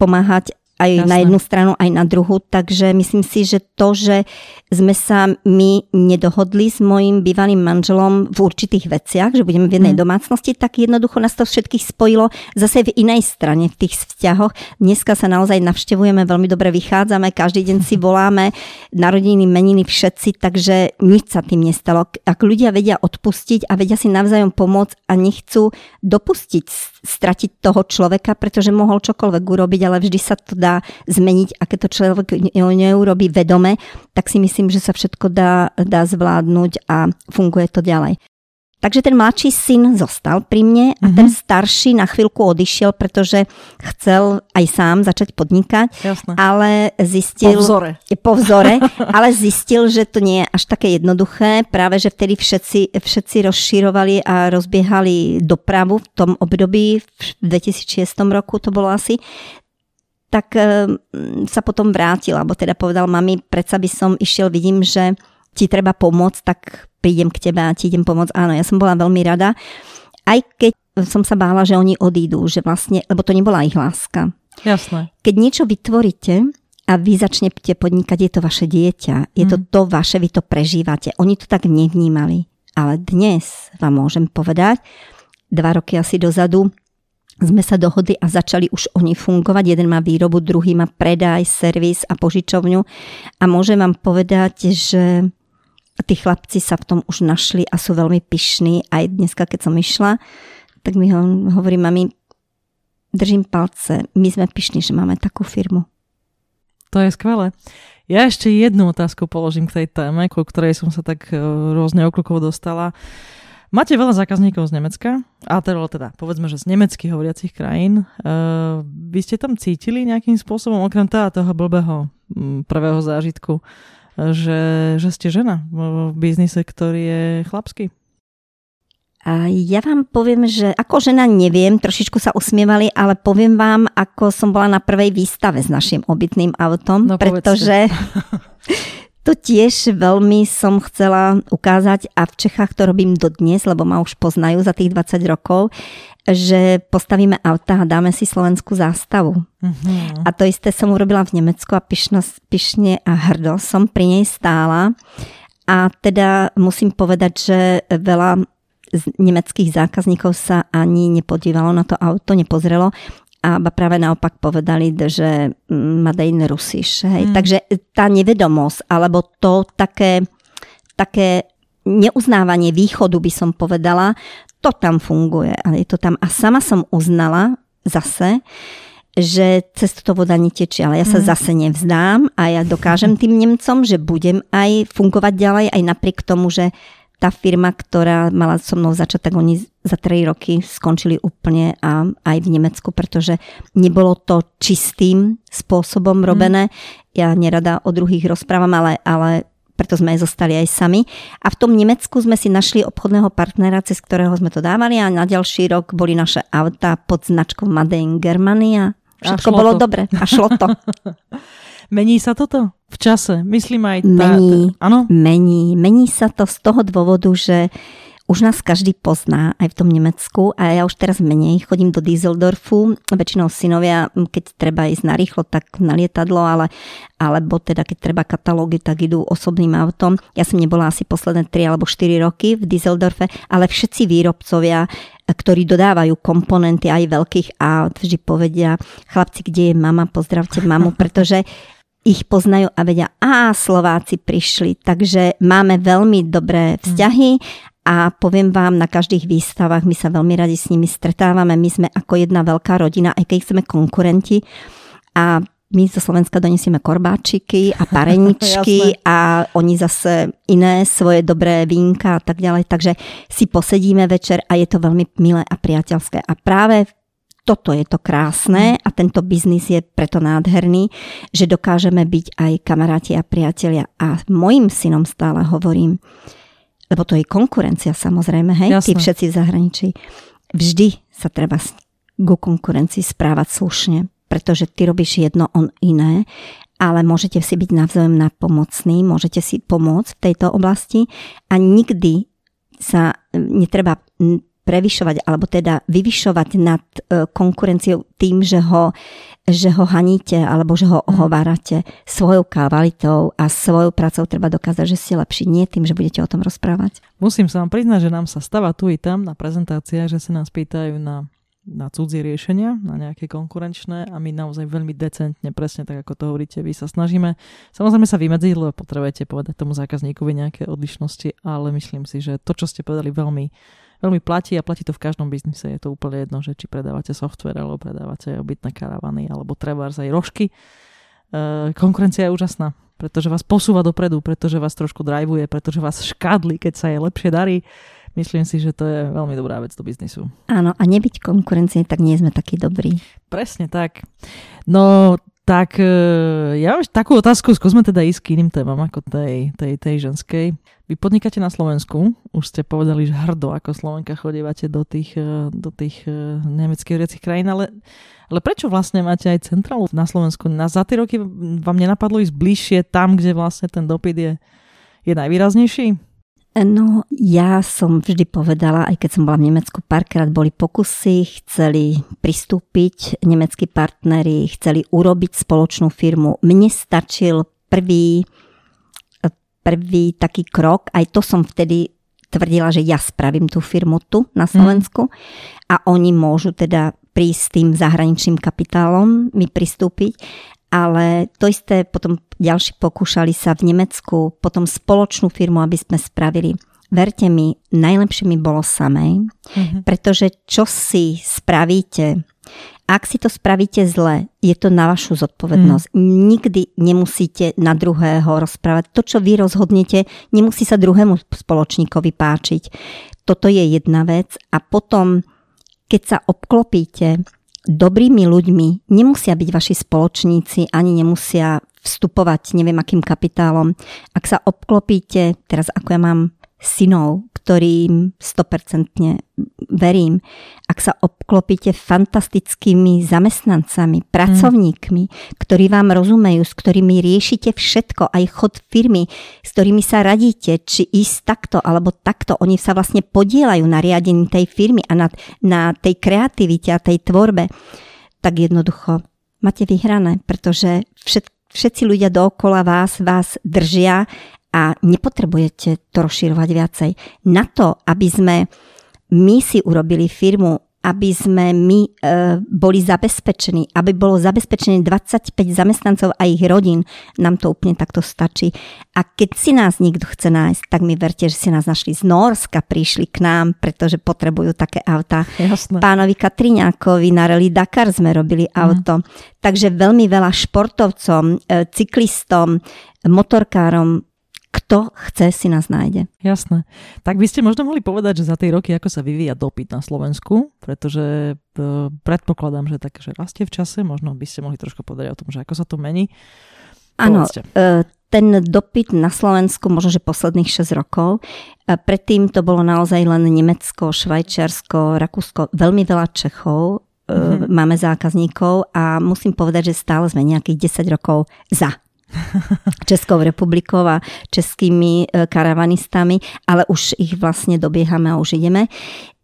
pomáhať aj Jasne. na jednu stranu, aj na druhú. Takže myslím si, že to, že sme sa my nedohodli s mojim bývalým manželom v určitých veciach, že budeme v jednej hmm. domácnosti, tak jednoducho nás to všetkých spojilo zase v inej strane, v tých vzťahoch. Dneska sa naozaj navštevujeme, veľmi dobre vychádzame, každý deň si voláme, narodiny, meniny, všetci, takže nič sa tým nestalo. Ak ľudia vedia odpustiť a vedia si navzájom pomôcť a nechcú dopustiť stratiť toho človeka, pretože mohol čokoľvek urobiť, ale vždy sa to dá zmeniť a keď to človek neurobí vedome, tak si myslím, že sa všetko dá, dá zvládnuť a funguje to ďalej. Takže ten mladší syn zostal pri mne a mm-hmm. ten starší na chvíľku odišiel, pretože chcel aj sám začať podnikať, Jasne. ale zistil... Po vzore. Po vzore, ale zistil, že to nie je až také jednoduché. Práve, že vtedy všetci, všetci rozširovali a rozbiehali dopravu v tom období, v 2006 roku to bolo asi, tak mm, sa potom vrátil, alebo teda povedal, mami, predsa by som išiel, vidím, že ti treba pomôcť, tak prídem k tebe a ti idem pomôcť. Áno, ja som bola veľmi rada. Aj keď som sa bála, že oni odídu, že vlastne, lebo to nebola ich láska. Jasné. Keď niečo vytvoríte a vy začnete podnikať, je to vaše dieťa, je to mm. to vaše, vy to prežívate. Oni to tak nevnímali. Ale dnes vám môžem povedať, dva roky asi dozadu, sme sa dohodli a začali už oni fungovať. Jeden má výrobu, druhý má predaj, servis a požičovňu. A môžem vám povedať, že tí chlapci sa v tom už našli a sú veľmi pyšní. Aj dneska, keď som išla, tak mi ho, hovorí mami, držím palce, my sme pyšní, že máme takú firmu. To je skvelé. Ja ešte jednu otázku položím k tej téme, ku ktorej som sa tak e, rôzne okrukov dostala. Máte veľa zákazníkov z Nemecka, a teda, teda povedzme, že z nemeckých hovoriacich krajín. Uh, vy ste tam cítili nejakým spôsobom, okrem teda toho blbého prvého zážitku, že, že ste žena v biznise, ktorý je chlapský? A ja vám poviem, že ako žena neviem, trošičku sa usmievali, ale poviem vám, ako som bola na prvej výstave s našim obytným autom, no, pretože To tiež veľmi som chcela ukázať a v Čechách to robím dodnes, lebo ma už poznajú za tých 20 rokov, že postavíme auta a dáme si slovenskú zástavu. Uh-huh. A to isté som urobila v Nemecku a pyšno, pyšne a hrdo som pri nej stála. A teda musím povedať, že veľa z nemeckých zákazníkov sa ani nepodívalo na to auto, nepozrelo a práve naopak povedali, že Made in Rusiš. Hej. Mm. Takže tá nevedomosť, alebo to také, také neuznávanie východu by som povedala, to tam funguje, ale je to tam. A sama som uznala zase, že cez to voda netečie, ale ja sa mm. zase nevzdám a ja dokážem tým Nemcom, že budem aj fungovať ďalej, aj napriek tomu, že tá firma, ktorá mala so mnou začať, tak oni za 3 roky skončili úplne a aj v Nemecku, pretože nebolo to čistým spôsobom mhm. robené. Mm. Ja nerada o druhých rozprávam, ale, ale preto sme aj zostali aj sami. A v tom Nemecku sme si našli obchodného partnera, cez ktorého sme to dávali a na ďalší rok boli naše auta pod značkou Made in Germania. Všetko bolo to. dobre a šlo to. Mení sa toto v čase? Myslím aj... Tá, mení, áno? mení. Mení sa to z toho dôvodu, že už nás každý pozná aj v tom Nemecku a ja už teraz menej chodím do Düsseldorfu, väčšinou synovia, keď treba ísť na rýchlo, tak na lietadlo, ale, alebo teda keď treba katalógy, tak idú osobným autom. Ja som nebola asi posledné 3 alebo 4 roky v Düsseldorfe, ale všetci výrobcovia, ktorí dodávajú komponenty aj veľkých aut, vždy povedia, chlapci, kde je mama, pozdravte mamu, pretože ich poznajú a vedia, a Slováci prišli, takže máme veľmi dobré vzťahy a poviem vám, na každých výstavách my sa veľmi radi s nimi stretávame, my sme ako jedna veľká rodina, aj keď sme konkurenti a my zo Slovenska donesieme korbáčiky a pareničky a oni zase iné svoje dobré vínka a tak ďalej. Takže si posedíme večer a je to veľmi milé a priateľské. A práve toto je to krásne a tento biznis je preto nádherný, že dokážeme byť aj kamaráti a priatelia. A mojim synom stále hovorím, lebo to je konkurencia samozrejme, hej, Jasne. tí všetci v zahraničí. Vždy sa treba ku konkurencii správať slušne, pretože ty robíš jedno, on iné, ale môžete si byť navzájom napomocní, môžete si pomôcť v tejto oblasti a nikdy sa netreba prevyšovať alebo teda vyvyšovať nad e, konkurenciou tým, že ho, že ho haníte alebo že ho mhm. ohovárate svojou kvalitou a svojou prácou treba dokázať, že ste lepší, nie tým, že budete o tom rozprávať. Musím sa vám priznať, že nám sa stáva tu i tam na prezentáciách, že sa nás pýtajú na na cudzie riešenia, na nejaké konkurenčné a my naozaj veľmi decentne, presne tak ako to hovoríte, vy sa snažíme samozrejme sa vymedziť, lebo potrebujete povedať tomu zákazníkovi nejaké odlišnosti, ale myslím si, že to, čo ste povedali, veľmi veľmi platí a platí to v každom biznise. Je to úplne jedno, že či predávate software, alebo predávate obytné karavany, alebo trebárs aj rožky. E, konkurencia je úžasná, pretože vás posúva dopredu, pretože vás trošku drivuje, pretože vás škadli, keď sa jej lepšie darí. Myslím si, že to je veľmi dobrá vec do biznisu. Áno, a nebyť konkurencie, tak nie sme takí dobrí. Presne tak. No, tak e, ja mám takú otázku, skúsme teda ísť k iným témam ako tej, tej, tej ženskej. Vy podnikáte na Slovensku, už ste povedali, že hrdo ako Slovenka chodívate do tých, e, do tých e, nemeckých riecich krajín, ale, ale prečo vlastne máte aj centrálu na Slovensku? Na za tie roky vám nenapadlo ísť bližšie tam, kde vlastne ten dopyt je, je najvýraznejší? No, ja som vždy povedala, aj keď som bola v Nemecku, párkrát boli pokusy, chceli pristúpiť nemeckí partneri, chceli urobiť spoločnú firmu. Mne stačil prvý, prvý taký krok, aj to som vtedy tvrdila, že ja spravím tú firmu tu na Slovensku mm. a oni môžu teda prísť s tým zahraničným kapitálom mi pristúpiť ale to isté potom ďalší pokúšali sa v Nemecku, potom spoločnú firmu, aby sme spravili. Verte mi, najlepšie mi bolo samej, mm-hmm. pretože čo si spravíte, ak si to spravíte zle, je to na vašu zodpovednosť. Mm. Nikdy nemusíte na druhého rozprávať. To, čo vy rozhodnete, nemusí sa druhému spoločníkovi páčiť. Toto je jedna vec. A potom, keď sa obklopíte dobrými ľuďmi nemusia byť vaši spoločníci, ani nemusia vstupovať neviem akým kapitálom. Ak sa obklopíte, teraz ako ja mám synov, ktorým 100% verím, ak sa obklopíte fantastickými zamestnancami, pracovníkmi, mm. ktorí vám rozumejú, s ktorými riešite všetko, aj chod firmy, s ktorými sa radíte, či ísť takto alebo takto. Oni sa vlastne podielajú na riadení tej firmy a na, na tej kreativite a tej tvorbe. Tak jednoducho máte vyhrané, pretože všet, všetci ľudia dookola vás vás držia a nepotrebujete to rozširovať viacej. Na to, aby sme my si urobili firmu aby sme my e, boli zabezpečení, aby bolo zabezpečené 25 zamestnancov a ich rodín, nám to úplne takto stačí. A keď si nás niekto chce nájsť, tak mi verte, že si nás našli z Norska, prišli k nám, pretože potrebujú také auta. Jasné. Pánovi Katriňákovi na Rally Dakar sme robili mhm. auto. Mm. Takže veľmi veľa športovcom, e, cyklistom, motorkárom kto chce, si nás nájde. Jasné. Tak by ste možno mohli povedať, že za tie roky, ako sa vyvíja dopyt na Slovensku, pretože e, predpokladám, že tak, že rastie v čase, možno by ste mohli trošku povedať o tom, že ako sa to mení. Áno, e, ten dopyt na Slovensku možno, že posledných 6 rokov. E, predtým to bolo naozaj len Nemecko, Švajčiarsko, Rakúsko, veľmi veľa Čechov, mm-hmm. máme zákazníkov a musím povedať, že stále sme nejakých 10 rokov za Českou republikou a českými e, karavanistami, ale už ich vlastne dobiehame a už ideme.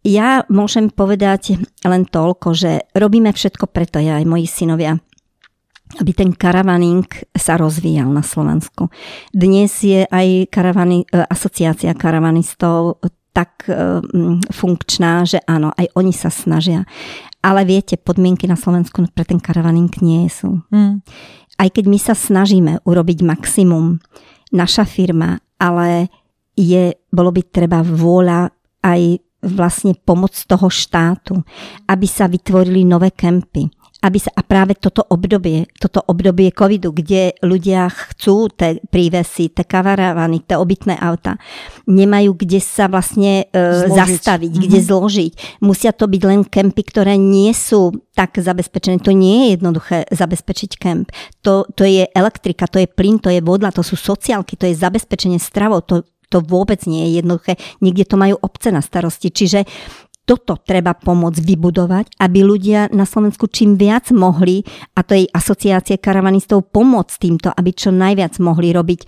Ja môžem povedať len toľko, že robíme všetko preto, ja aj moji synovia, aby ten karavaning sa rozvíjal na Slovensku. Dnes je aj karavani, e, asociácia karavanistov tak e, funkčná, že áno, aj oni sa snažia. Ale viete, podmienky na Slovensku pre ten karavaning nie sú. Mm aj keď my sa snažíme urobiť maximum, naša firma, ale je, bolo by treba vôľa aj vlastne pomoc toho štátu, aby sa vytvorili nové kempy aby sa, a práve toto obdobie, toto obdobie covidu, kde ľudia chcú tie prívesy, tie kavaravany, tie obytné auta, nemajú kde sa vlastne e, zastaviť, mm-hmm. kde zložiť. Musia to byť len kempy, ktoré nie sú tak zabezpečené. To nie je jednoduché zabezpečiť kemp. To, to je elektrika, to je plyn, to je vodla, to sú sociálky, to je zabezpečenie stravou, to, to vôbec nie je jednoduché. Niekde to majú obce na starosti. Čiže toto treba pomôcť vybudovať, aby ľudia na Slovensku čím viac mohli, a to je asociácie karavanistov, pomôcť týmto, aby čo najviac mohli robiť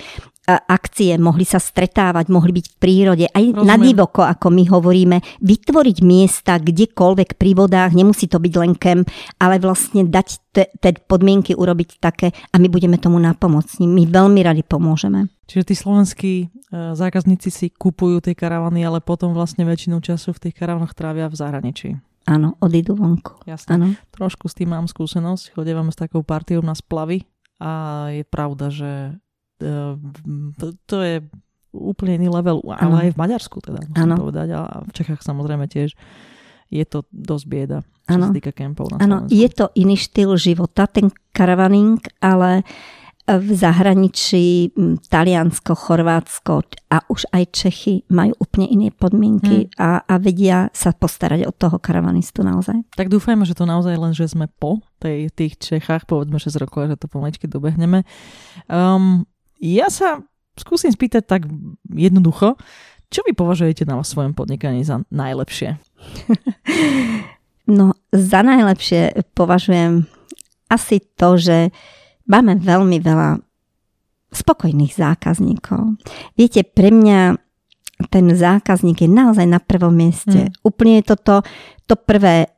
akcie, mohli sa stretávať, mohli byť v prírode, aj Rozumiem. na divoko, ako my hovoríme, vytvoriť miesta kdekoľvek pri vodách, nemusí to byť len kemp, ale vlastne dať tie podmienky urobiť také a my budeme tomu napomocní. My veľmi radi pomôžeme. Čiže tí slovenskí e, zákazníci si kupujú tie karavany, ale potom vlastne väčšinu času v tých karavanoch trávia v zahraničí. Áno, odídu vonku. Jasne. Áno. Trošku s tým mám skúsenosť. Chodievam s takou partiou na splavy a je pravda, že to, to je úplne iný level, ale ano. aj v Maďarsku teda, musím ano. povedať, a v Čechách samozrejme tiež je to dosť bieda, čo ano. sa týka kempov na Áno, je to iný štýl života, ten karavaning, ale v zahraničí Taliansko, Chorvátsko a už aj Čechy majú úplne iné podmienky hmm. a, a vedia sa postarať od toho karavanistu naozaj. Tak dúfajme, že to naozaj len, že sme po tej, tých Čechách, povedzme 6 rokov, že to pomaličky dobehneme. Um, ja sa skúsim spýtať tak jednoducho, čo vy považujete na svojom podnikaní za najlepšie? No, za najlepšie považujem asi to, že máme veľmi veľa spokojných zákazníkov. Viete, pre mňa ten zákazník je naozaj na prvom mieste. Hmm. Úplne je toto to prvé,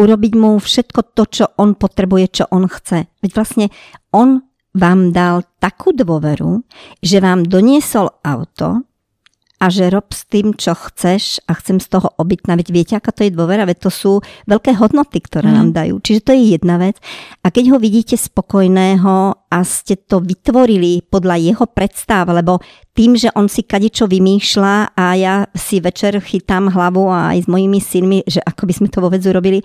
urobiť mu všetko to, čo on potrebuje, čo on chce. Veď vlastne on vám dal takú dôveru, že vám doniesol auto a že rob s tým, čo chceš a chcem z toho obytná. Veď viete, aká to je dôvera? Veď to sú veľké hodnoty, ktoré mm. nám dajú. Čiže to je jedna vec. A keď ho vidíte spokojného a ste to vytvorili podľa jeho predstav, lebo tým, že on si kadečo vymýšľa a ja si večer chytám hlavu a aj s mojimi synmi, že ako by sme to vôbec urobili,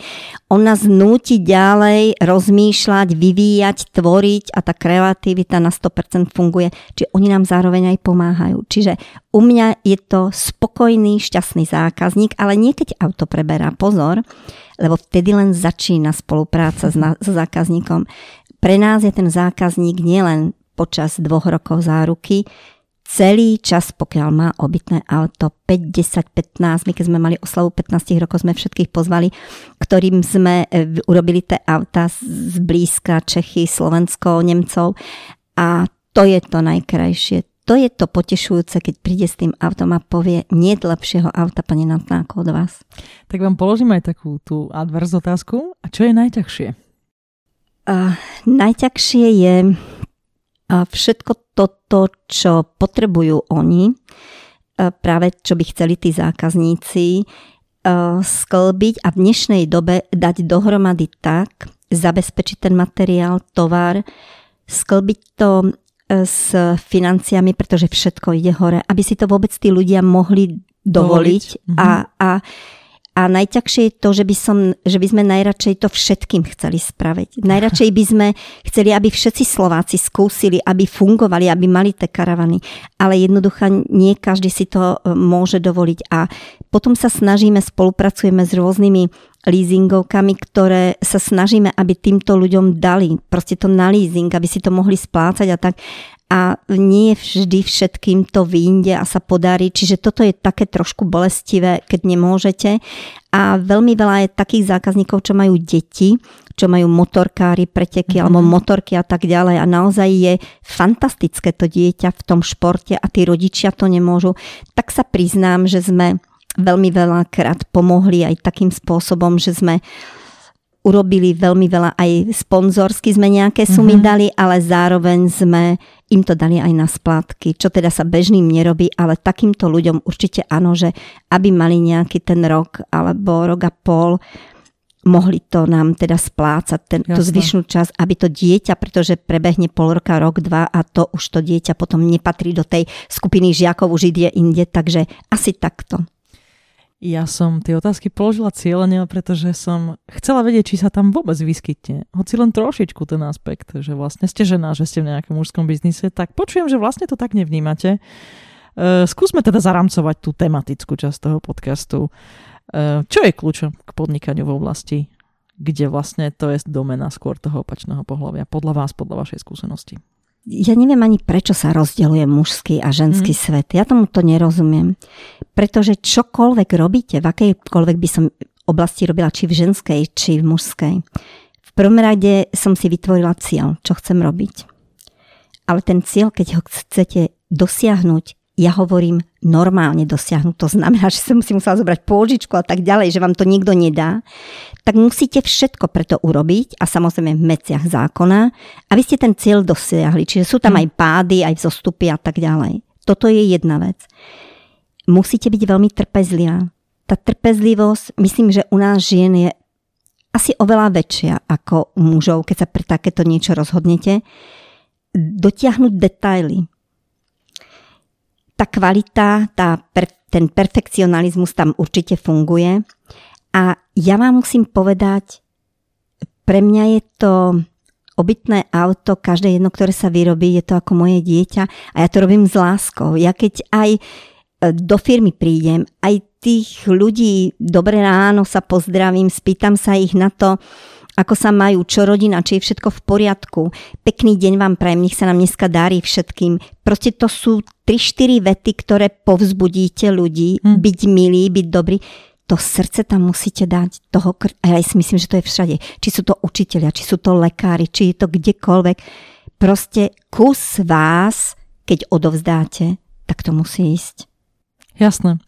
on nás núti ďalej rozmýšľať, vyvíjať, tvoriť a tá kreativita na 100% funguje. Čiže oni nám zároveň aj pomáhajú. Čiže u mňa je to spokojný, šťastný zákazník, ale niekedy auto preberá pozor, lebo vtedy len začína spolupráca s, na, s zákazníkom. Pre nás je ten zákazník nielen počas dvoch rokov záruky, celý čas, pokiaľ má obytné auto 5, 10, 15, my keď sme mali oslavu 15 rokov, sme všetkých pozvali, ktorým sme e, urobili tie auta z blízka Čechy, Slovensko, Nemcov a to je to najkrajšie. To je to potešujúce, keď príde s tým autom a povie, nie lepšieho auta, pani Nantná, ako od vás. Tak vám položím aj takú tú adverz otázku. A čo je najťažšie? Uh, najťažšie je a všetko toto, čo potrebujú oni, práve čo by chceli tí zákazníci, sklbiť a v dnešnej dobe dať dohromady tak, zabezpečiť ten materiál, tovar, sklbiť to e, s financiami, pretože všetko ide hore, aby si to vôbec tí ľudia mohli dovoliť, dovoliť. A, mhm. a a najťažšie je to, že by, som, že by sme najradšej to všetkým chceli spraviť. Najradšej by sme chceli, aby všetci Slováci skúsili, aby fungovali, aby mali tie karavany. Ale jednoducho nie každý si to e, môže dovoliť. A potom sa snažíme, spolupracujeme s rôznymi leasingovkami, ktoré sa snažíme, aby týmto ľuďom dali proste to na leasing, aby si to mohli splácať a tak a nie vždy všetkým to vyjde a sa podarí, čiže toto je také trošku bolestivé, keď nemôžete. A veľmi veľa je takých zákazníkov, čo majú deti, čo majú motorkári, preteky mm-hmm. alebo motorky a tak ďalej. A naozaj je fantastické to dieťa v tom športe a tí rodičia to nemôžu. Tak sa priznám, že sme veľmi veľakrát pomohli aj takým spôsobom, že sme urobili veľmi veľa, aj sponzorsky sme nejaké sumy mm-hmm. dali, ale zároveň sme im to dali aj na splátky, čo teda sa bežným nerobí, ale takýmto ľuďom určite áno, že aby mali nejaký ten rok alebo rok a pol, mohli to nám teda splácať, ten, tú zvyšnú čas, aby to dieťa, pretože prebehne pol roka, rok, dva a to už to dieťa potom nepatrí do tej skupiny žiakov, už ide inde, takže asi takto. Ja som tie otázky položila cieľene, pretože som chcela vedieť, či sa tam vôbec vyskytne. Hoci len trošičku ten aspekt, že vlastne ste žena, že ste v nejakom mužskom biznise, tak počujem, že vlastne to tak nevnímate. Uh, skúsme teda zaramcovať tú tematickú časť toho podcastu. Uh, čo je kľúčom k podnikaniu v oblasti, kde vlastne to je domena skôr toho opačného pohľavia, podľa vás, podľa vašej skúsenosti? Ja neviem ani prečo sa rozdeľuje mužský a ženský mm. svet. Ja tomu to nerozumiem. Pretože čokoľvek robíte, v akejkoľvek by som oblasti robila, či v ženskej, či v mužskej. V prvom rade som si vytvorila cieľ, čo chcem robiť. Ale ten cieľ, keď ho chcete dosiahnuť, ja hovorím normálne dosiahnuť, to znamená, že som si musela zobrať pôžičku a tak ďalej, že vám to nikto nedá, tak musíte všetko preto urobiť a samozrejme v meciach zákona, aby ste ten cieľ dosiahli. Čiže sú tam hm. aj pády, aj zostupy a tak ďalej. Toto je jedna vec. Musíte byť veľmi trpezlivá. Tá trpezlivosť, myslím, že u nás žien je asi oveľa väčšia ako u mužov, keď sa pre takéto niečo rozhodnete. Dotiahnuť detaily tá kvalita, tá, per, ten perfekcionalizmus tam určite funguje. A ja vám musím povedať, pre mňa je to obytné auto, každé jedno, ktoré sa vyrobí, je to ako moje dieťa a ja to robím s láskou. Ja keď aj e, do firmy prídem, aj tých ľudí, dobré ráno sa pozdravím, spýtam sa ich na to, ako sa majú, čo rodina, či je všetko v poriadku. Pekný deň vám prajem, nech sa nám dneska darí všetkým. Proste to sú 3-4 vety, ktoré povzbudíte ľudí, hmm. byť milí, byť dobrý. To srdce tam musíte dať. Toho, a ja si myslím, že to je všade. Či sú to učiteľia, či sú to lekári, či je to kdekoľvek. Proste kus vás, keď odovzdáte, tak to musí ísť. Jasné.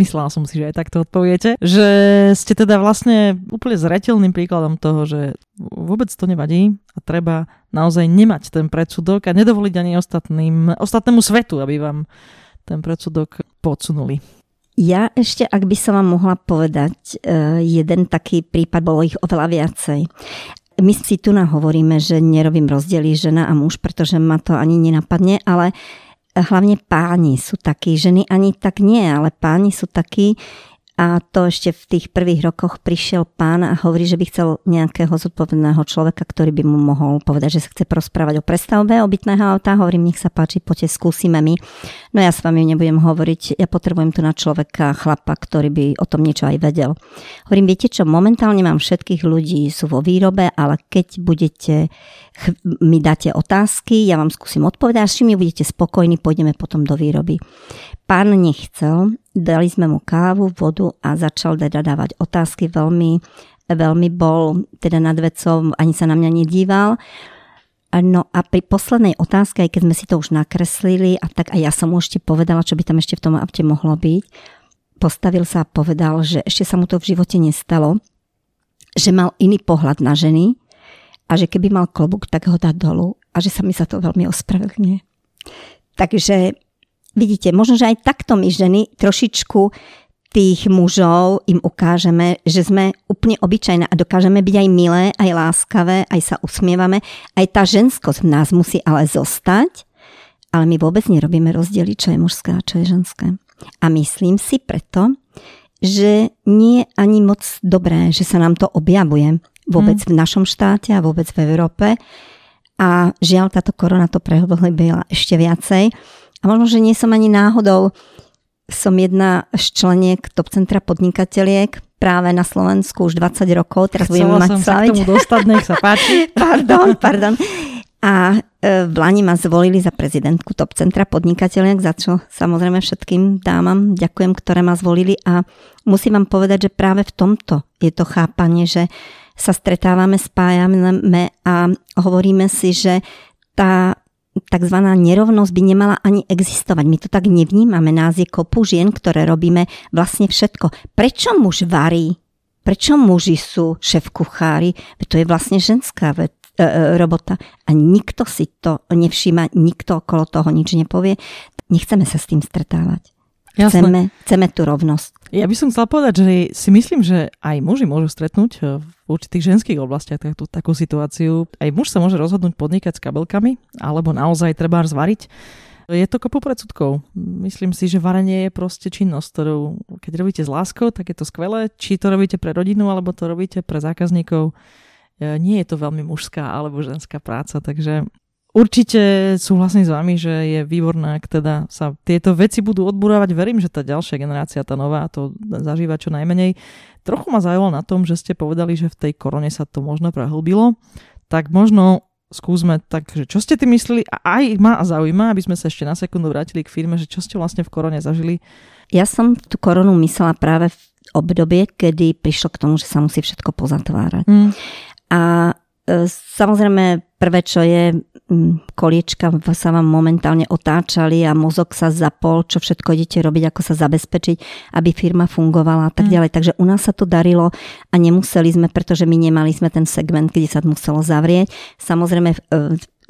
Myslela som si, že aj takto odpoviete. Že ste teda vlastne úplne zretelným príkladom toho, že vôbec to nevadí a treba naozaj nemať ten predsudok a nedovoliť ani ostatným, ostatnému svetu, aby vám ten predsudok podsunuli. Ja ešte, ak by som vám mohla povedať, eh, jeden taký prípad, bolo ich oveľa viacej. My si tu hovoríme, že nerobím rozdiely žena a muž, pretože ma to ani nenapadne, ale hlavne páni sú takí, ženy ani tak nie, ale páni sú takí, a to ešte v tých prvých rokoch prišiel pán a hovorí, že by chcel nejakého zodpovedného človeka, ktorý by mu mohol povedať, že sa chce prosprávať o prestavbe obytného auta. Hovorím, nech sa páči, poďte skúsime my. No ja s vami nebudem hovoriť, ja potrebujem tu na človeka, chlapa, ktorý by o tom niečo aj vedel. Hovorím, viete čo, momentálne mám všetkých ľudí, sú vo výrobe, ale keď budete, mi dáte otázky, ja vám skúsim odpovedať, až mi budete spokojní, pôjdeme potom do výroby. Pán nechcel, dali sme mu kávu, vodu a začal teda dávať otázky. Veľmi, veľmi bol teda nad vecou, ani sa na mňa nedíval. No a pri poslednej otázke, aj keď sme si to už nakreslili, a tak aj ja som mu ešte povedala, čo by tam ešte v tom aute mohlo byť, postavil sa a povedal, že ešte sa mu to v živote nestalo, že mal iný pohľad na ženy a že keby mal klobúk, tak ho dá dolu a že sa mi za to veľmi ospravedlňuje. Takže vidíte, možno, že aj takto my ženy trošičku tých mužov im ukážeme, že sme úplne obyčajné a dokážeme byť aj milé, aj láskavé, aj sa usmievame. Aj tá ženskosť v nás musí ale zostať, ale my vôbec nerobíme rozdiely, čo je mužské a čo je ženské. A myslím si preto, že nie je ani moc dobré, že sa nám to objavuje vôbec hmm. v našom štáte a vôbec v Európe. A žiaľ, táto korona to prehlbila ešte viacej. A možno, že nie som ani náhodou som jedna z členiek Top Centra podnikateľiek práve na Slovensku už 20 rokov. Teraz Chcela budem mať som sa k tomu dostať, nech sa páči. pardon, pardon. A e, v Lani ma zvolili za prezidentku Top Centra podnikateľiek, za čo samozrejme všetkým dámam ďakujem, ktoré ma zvolili a musím vám povedať, že práve v tomto je to chápanie, že sa stretávame, spájame a hovoríme si, že tá tzv. nerovnosť by nemala ani existovať. My to tak nevnímame. Nás je kopu žien, ktoré robíme vlastne všetko. Prečo muž varí? Prečo muži sú šéf kuchári? To je vlastne ženská vec e, e, robota a nikto si to nevšíma, nikto okolo toho nič nepovie. Nechceme sa s tým stretávať. Chceme, chceme tú rovnosť. Ja by som chcela povedať, že si myslím, že aj muži môžu stretnúť e, v určitých ženských oblastiach takú, takú situáciu. Aj muž sa môže rozhodnúť podnikať s kabelkami, alebo naozaj treba zvariť. Je to kopu predsudkov. Myslím si, že varenie je proste činnosť, ktorú keď robíte s láskou, tak je to skvelé. Či to robíte pre rodinu, alebo to robíte pre zákazníkov, e, nie je to veľmi mužská alebo ženská práca, takže Určite súhlasím s vami, že je výborné, ak teda sa tieto veci budú odburávať. Verím, že tá ďalšia generácia, tá nová, to zažíva čo najmenej. Trochu ma zaujalo na tom, že ste povedali, že v tej korone sa to možno prehlbilo. Tak možno skúsme tak, že čo ste ty mysleli a aj ma zaujíma, aby sme sa ešte na sekundu vrátili k firme, že čo ste vlastne v korone zažili. Ja som tú koronu myslela práve v obdobie, kedy prišlo k tomu, že sa musí všetko pozatvárať. Mm. A e, samozrejme, prvé, čo je, koliečka sa vám momentálne otáčali a mozog sa zapol, čo všetko idete robiť, ako sa zabezpečiť, aby firma fungovala a tak mm. ďalej. Takže u nás sa to darilo a nemuseli sme, pretože my nemali sme ten segment, kde sa muselo zavrieť. Samozrejme,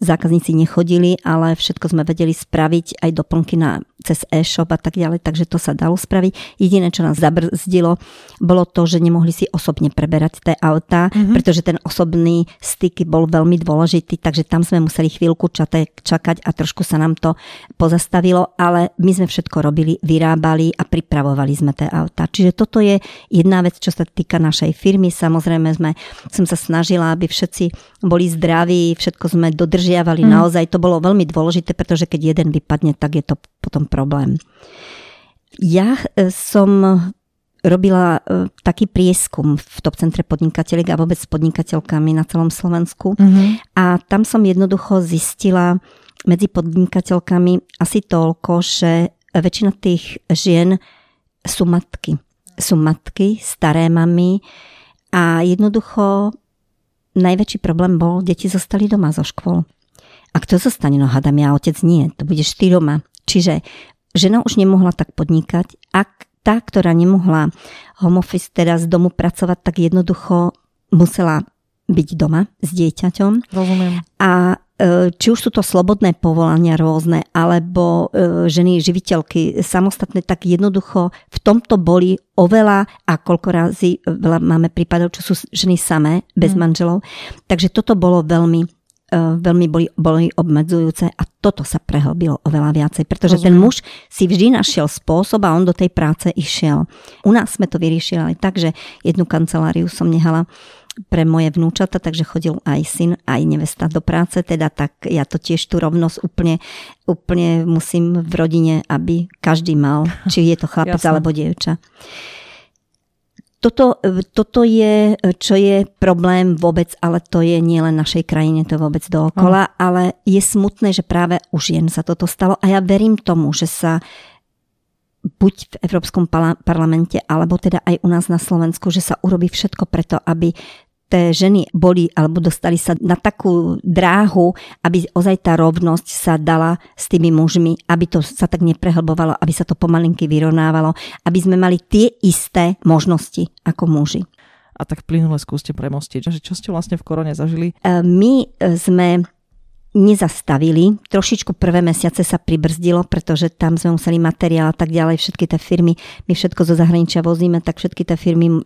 zákazníci nechodili, ale všetko sme vedeli spraviť, aj doplnky na, cez e-shop a tak ďalej, takže to sa dalo spraviť. Jediné, čo nás zabrzdilo, bolo to, že nemohli si osobne preberať tie autá, mm-hmm. pretože ten osobný styk bol veľmi dôležitý, takže tam sme museli chvíľku čakať a trošku sa nám to pozastavilo, ale my sme všetko robili, vyrábali a pripravovali sme tie autá. Čiže toto je jedna vec, čo sa týka našej firmy. Samozrejme sme, som sa snažila, aby všetci boli zdraví, všetko sme dodržali udržiavali. Mm. Naozaj to bolo veľmi dôležité, pretože keď jeden vypadne, tak je to potom problém. Ja e, som robila e, taký prieskum v top centre podnikateľiek a vôbec s podnikateľkami na celom Slovensku. Mm-hmm. A tam som jednoducho zistila medzi podnikateľkami asi toľko, že väčšina tých žien sú matky. Sú matky, staré mamy a jednoducho najväčší problém bol, deti zostali doma zo škôl. A kto zostane? No hádam ja, otec nie, to budeš ty doma. Čiže žena už nemohla tak podnikať. Ak tá, ktorá nemohla home office teda z domu pracovať, tak jednoducho musela byť doma s dieťaťom. Rozumiem. A e, či už sú to slobodné povolania rôzne, alebo e, ženy živiteľky samostatné, tak jednoducho v tomto boli oveľa a koľko razy veľa máme prípadov, čo sú ženy samé, bez hmm. manželov. Takže toto bolo veľmi E, veľmi boli, boli obmedzujúce a toto sa prehlbilo oveľa viacej, pretože Rozumiem. ten muž si vždy našiel spôsob a on do tej práce išiel. U nás sme to vyriešili aj tak, že jednu kanceláriu som nehala pre moje vnúčata, takže chodil aj syn, aj nevesta do práce, teda tak ja to tiež tú rovnosť úplne, úplne musím v rodine, aby každý mal, či je to chlapec alebo dievča toto, toto je, čo je problém vôbec, ale to je nielen našej krajine, to vôbec dookola, mm. ale je smutné, že práve už jen sa toto stalo a ja verím tomu, že sa buď v Európskom parlamente, alebo teda aj u nás na Slovensku, že sa urobí všetko preto, aby tie ženy boli alebo dostali sa na takú dráhu, aby ozaj tá rovnosť sa dala s tými mužmi, aby to sa tak neprehlbovalo, aby sa to pomalinky vyrovnávalo, aby sme mali tie isté možnosti ako muži. A tak plynule skúste premostiť, že čo ste vlastne v korone zažili? E, my sme nezastavili. Trošičku prvé mesiace sa pribrzdilo, pretože tam sme museli materiál a tak ďalej, všetky tie firmy, my všetko zo zahraničia vozíme, tak všetky tie firmy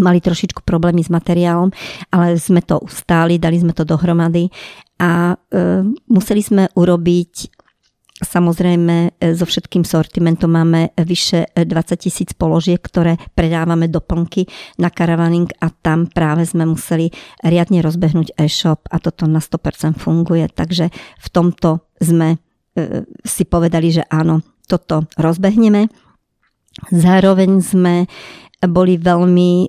mali trošičku problémy s materiálom, ale sme to ustáli, dali sme to dohromady a e, museli sme urobiť Samozrejme, e, so všetkým sortimentom máme vyše 20 tisíc položiek, ktoré predávame doplnky na karavaning a tam práve sme museli riadne rozbehnúť e-shop a toto na 100% funguje. Takže v tomto sme e, si povedali, že áno, toto rozbehneme. Zároveň sme boli veľmi e,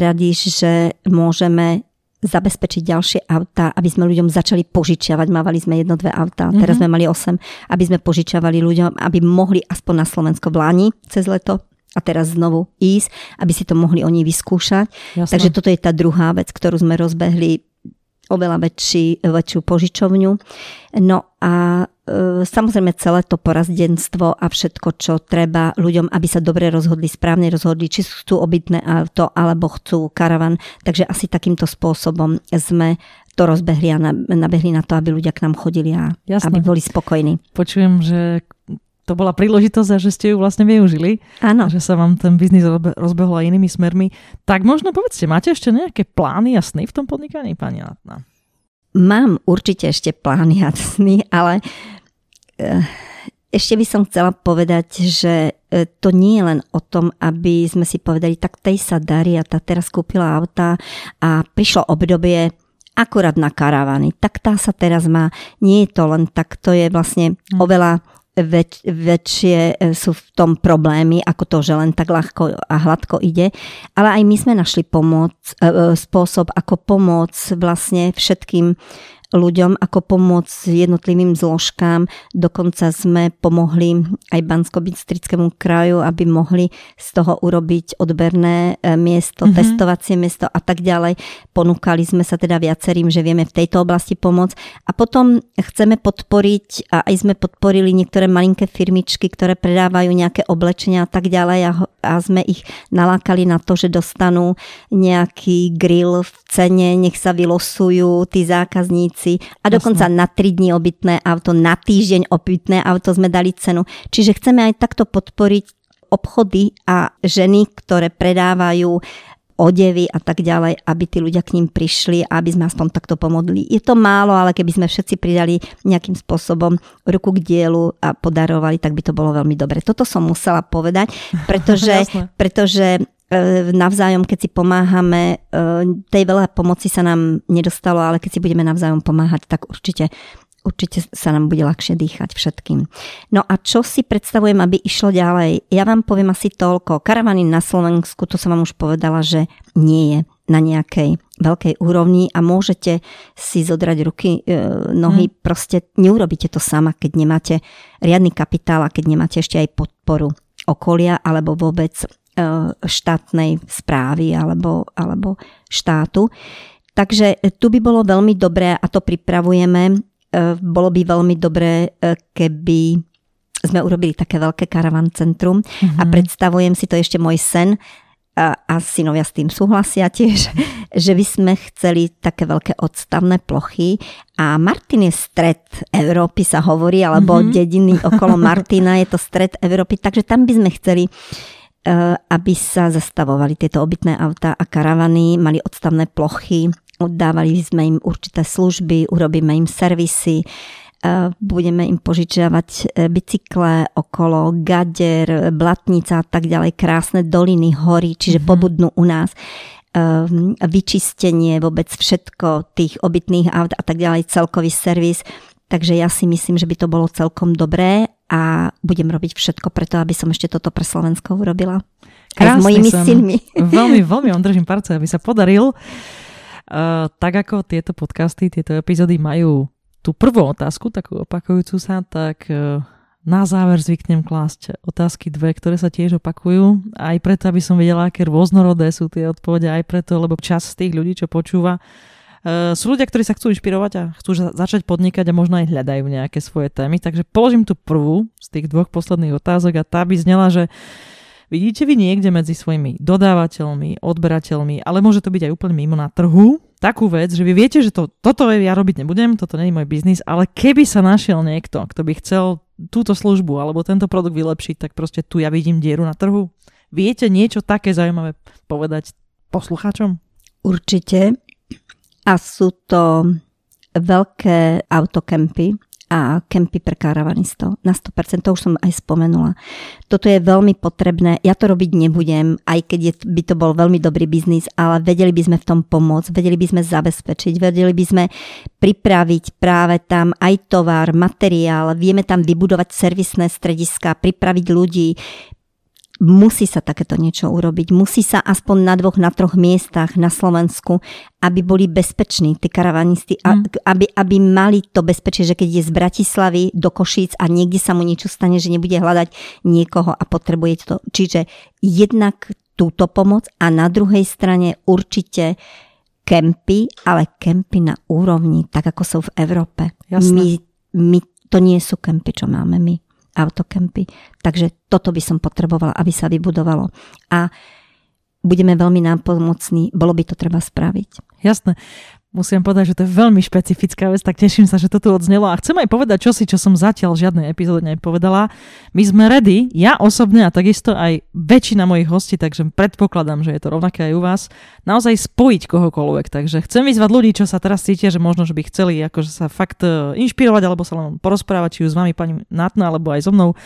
radi, že môžeme zabezpečiť ďalšie autá, aby sme ľuďom začali požičiavať. Mávali sme jedno, dve autá, mm-hmm. teraz sme mali 8, aby sme požičiavali ľuďom, aby mohli aspoň na Slovensko v Lani cez leto a teraz znovu ísť, aby si to mohli oni vyskúšať. Jasne. Takže toto je tá druhá vec, ktorú sme rozbehli oveľa väčší, väčšiu požičovňu. No a e, samozrejme celé to porazdenstvo a všetko, čo treba ľuďom, aby sa dobre rozhodli, správne rozhodli, či chcú obytné auto alebo chcú karavan. Takže asi takýmto spôsobom sme to rozbehli a nabehli na to, aby ľudia k nám chodili a Jasné. aby boli spokojní. Počujem, že to bola príležitosť a že ste ju vlastne využili. Áno. Že sa vám ten biznis rozbehol aj inými smermi. Tak možno povedzte, máte ešte nejaké plány a sny v tom podnikaní, pani Latna? Mám určite ešte plány a sny, ale eh, ešte by som chcela povedať, že eh, to nie je len o tom, aby sme si povedali, tak tej sa darí a tá teraz kúpila auta a prišlo obdobie akurát na karavany. Tak tá sa teraz má. Nie je to len tak, to je vlastne hm. oveľa väč, väčšie e, sú v tom problémy, ako to, že len tak ľahko a hladko ide. Ale aj my sme našli pomoc, e, e, spôsob, ako pomôcť vlastne všetkým ľuďom, ako pomôcť jednotlivým zložkám. Dokonca sme pomohli aj bansko kraju, aby mohli z toho urobiť odberné e, miesto, mm-hmm. testovacie miesto a tak ďalej. Ponúkali sme sa teda viacerým, že vieme v tejto oblasti pomôcť. A potom chceme podporiť, a aj sme podporili niektoré malinké firmičky, ktoré predávajú nejaké oblečenia a tak ďalej a, a sme ich nalákali na to, že dostanú nejaký grill v cene, nech sa vylosujú tí zákazníci veci a dokonca Jasne. na 3 dní obytné auto, na týždeň obytné auto sme dali cenu. Čiže chceme aj takto podporiť obchody a ženy, ktoré predávajú odevy a tak ďalej, aby tí ľudia k ním prišli a aby sme aspoň takto pomodli. Je to málo, ale keby sme všetci pridali nejakým spôsobom ruku k dielu a podarovali, tak by to bolo veľmi dobre. Toto som musela povedať, pretože, pretože navzájom, keď si pomáhame, e, tej veľa pomoci sa nám nedostalo, ale keď si budeme navzájom pomáhať, tak určite určite sa nám bude ľahšie dýchať všetkým. No a čo si predstavujem, aby išlo ďalej? Ja vám poviem asi toľko. Karavany na Slovensku, to som vám už povedala, že nie je na nejakej veľkej úrovni a môžete si zodrať ruky, e, nohy, hmm. proste neurobíte to sama, keď nemáte riadny kapitál a keď nemáte ešte aj podporu okolia alebo vôbec E, štátnej správy alebo, alebo štátu. Takže tu by bolo veľmi dobré, a to pripravujeme, e, bolo by veľmi dobré, e, keby sme urobili také veľké karavan centrum mm-hmm. a predstavujem si to ešte môj sen, a, a synovia s tým súhlasia tiež, že by sme chceli také veľké odstavné plochy a Martin je stred Európy sa hovorí, alebo mm-hmm. dediny okolo Martina je to stred Európy, takže tam by sme chceli uh, aby sa zastavovali tieto obytné autá a karavany, mali odstavné plochy, dávali sme im určité služby, urobíme im servisy, eh, budeme im požičiavať eh, bicykle okolo Gader, Blatnica a tak ďalej, krásne doliny, hory, čiže mm-hmm. pobudnú u nás vyčistenie, vôbec všetko tých obytných aut a tak ďalej, celkový servis. Takže ja si myslím, že by to bolo celkom dobré a budem robiť všetko preto, aby som ešte toto pre Slovensko urobila. Krásny Aj s mojimi som. synmi. Veľmi, veľmi vám držím parce, aby sa podaril. Uh, tak ako tieto podcasty, tieto epizódy majú tú prvú otázku, takú opakujúcu sa, tak uh, na záver zvyknem klásť otázky dve, ktoré sa tiež opakujú. Aj preto, aby som vedela, aké rôznorodé sú tie odpovede, aj preto, lebo čas z tých ľudí, čo počúva, sú ľudia, ktorí sa chcú inšpirovať a chcú začať podnikať a možno aj hľadajú nejaké svoje témy, takže položím tu prvú z tých dvoch posledných otázok a tá by znela, že vidíte vy niekde medzi svojimi dodávateľmi, odberateľmi, ale môže to byť aj úplne mimo na trhu, takú vec, že vy viete, že to, toto ja robiť nebudem, toto nie je môj biznis, ale keby sa našiel niekto, kto by chcel túto službu alebo tento produkt vylepšiť, tak proste tu ja vidím dieru na trhu. Viete niečo také zaujímavé povedať poslucháčom? Určite. A sú to veľké autokempy, a kempy pre karavanistov. Na 100%, to už som aj spomenula. Toto je veľmi potrebné. Ja to robiť nebudem, aj keď je, by to bol veľmi dobrý biznis, ale vedeli by sme v tom pomôcť, vedeli by sme zabezpečiť, vedeli by sme pripraviť práve tam aj tovar, materiál, vieme tam vybudovať servisné strediska, pripraviť ľudí, musí sa takéto niečo urobiť. Musí sa aspoň na dvoch, na troch miestach na Slovensku, aby boli bezpeční tí karavanisti, mm. aby, aby mali to bezpečie, že keď je z Bratislavy do Košíc a niekde sa mu niečo stane, že nebude hľadať niekoho a potrebuje to. Čiže jednak túto pomoc a na druhej strane určite kempy, ale kempy na úrovni, tak ako sú v Európe. Jasne. My, my, to nie sú kempy, čo máme my autokempy. Takže toto by som potrebovala, aby sa vybudovalo. A budeme veľmi nápomocní, bolo by to treba spraviť. Jasné musím povedať, že to je veľmi špecifická vec, tak teším sa, že to tu odznelo a chcem aj povedať čosi, čo som zatiaľ v žiadnej epizóde nepovedala. My sme ready, ja osobne a takisto aj väčšina mojich hostí, takže predpokladám, že je to rovnaké aj u vás, naozaj spojiť kohokoľvek. Takže chcem vyzvať ľudí, čo sa teraz cítia, že možno, že by chceli akože sa fakt e, inšpirovať alebo sa len porozprávať, či už s vami pani Natna alebo aj so mnou.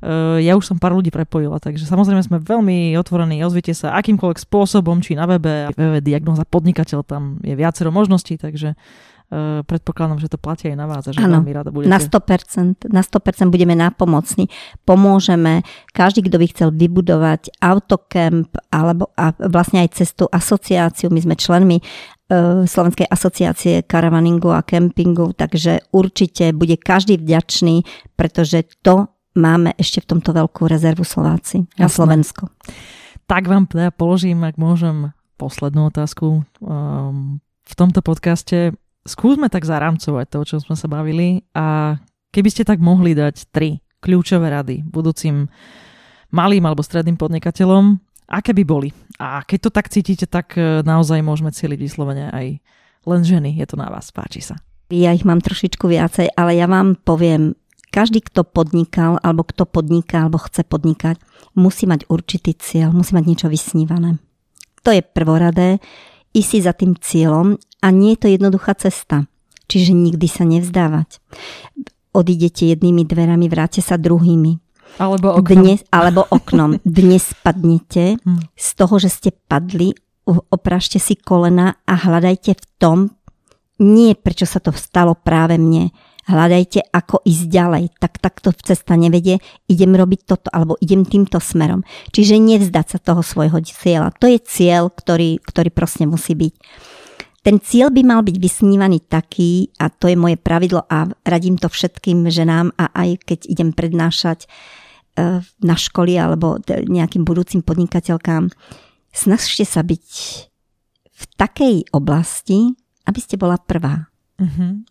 Uh, ja už som pár ľudí prepojila, takže samozrejme sme veľmi otvorení, ozvite sa akýmkoľvek spôsobom, či na webe, www.diagnoza podnikateľ, tam je viacero možností možností, takže uh, predpokladám, že to platí aj na vás a že ano, veľmi rada budete. Na 100%, na 100% budeme nápomocní. Pomôžeme. Každý, kto by chcel vybudovať autokemp alebo a vlastne aj cestu asociáciu, my sme členmi uh, Slovenskej asociácie karavaningu a kempingu, takže určite bude každý vďačný, pretože to máme ešte v tomto veľkú rezervu Slováci Jasné. na Slovensko. Tak vám teda položím, ak môžem, poslednú otázku. Um, v tomto podcaste skúsme tak zaramcovať to, o čom sme sa bavili a keby ste tak mohli dať tri kľúčové rady budúcim malým alebo stredným podnikateľom, aké by boli? A keď to tak cítite, tak e, naozaj môžeme cieliť vyslovene aj len ženy. Je to na vás, páči sa. Ja ich mám trošičku viacej, ale ja vám poviem, každý, kto podnikal, alebo kto podniká, alebo chce podnikať, musí mať určitý cieľ, musí mať niečo vysnívané. To je prvoradé ísť si za tým cieľom a nie je to jednoduchá cesta. Čiže nikdy sa nevzdávať. Odídete jednými dverami, vráte sa druhými. Alebo oknom. Dnes, alebo oknom. Dnes padnete hm. z toho, že ste padli, oprašte si kolena a hľadajte v tom, nie prečo sa to stalo práve mne, hľadajte, ako ísť ďalej. Tak takto cesta nevedie, idem robiť toto, alebo idem týmto smerom. Čiže nevzdať sa toho svojho cieľa. To je cieľ, ktorý, ktorý proste musí byť. Ten cieľ by mal byť vysnívaný taký, a to je moje pravidlo a radím to všetkým ženám a aj keď idem prednášať e, na školy alebo nejakým budúcim podnikateľkám, snažte sa byť v takej oblasti, aby ste bola prvá. Uh-huh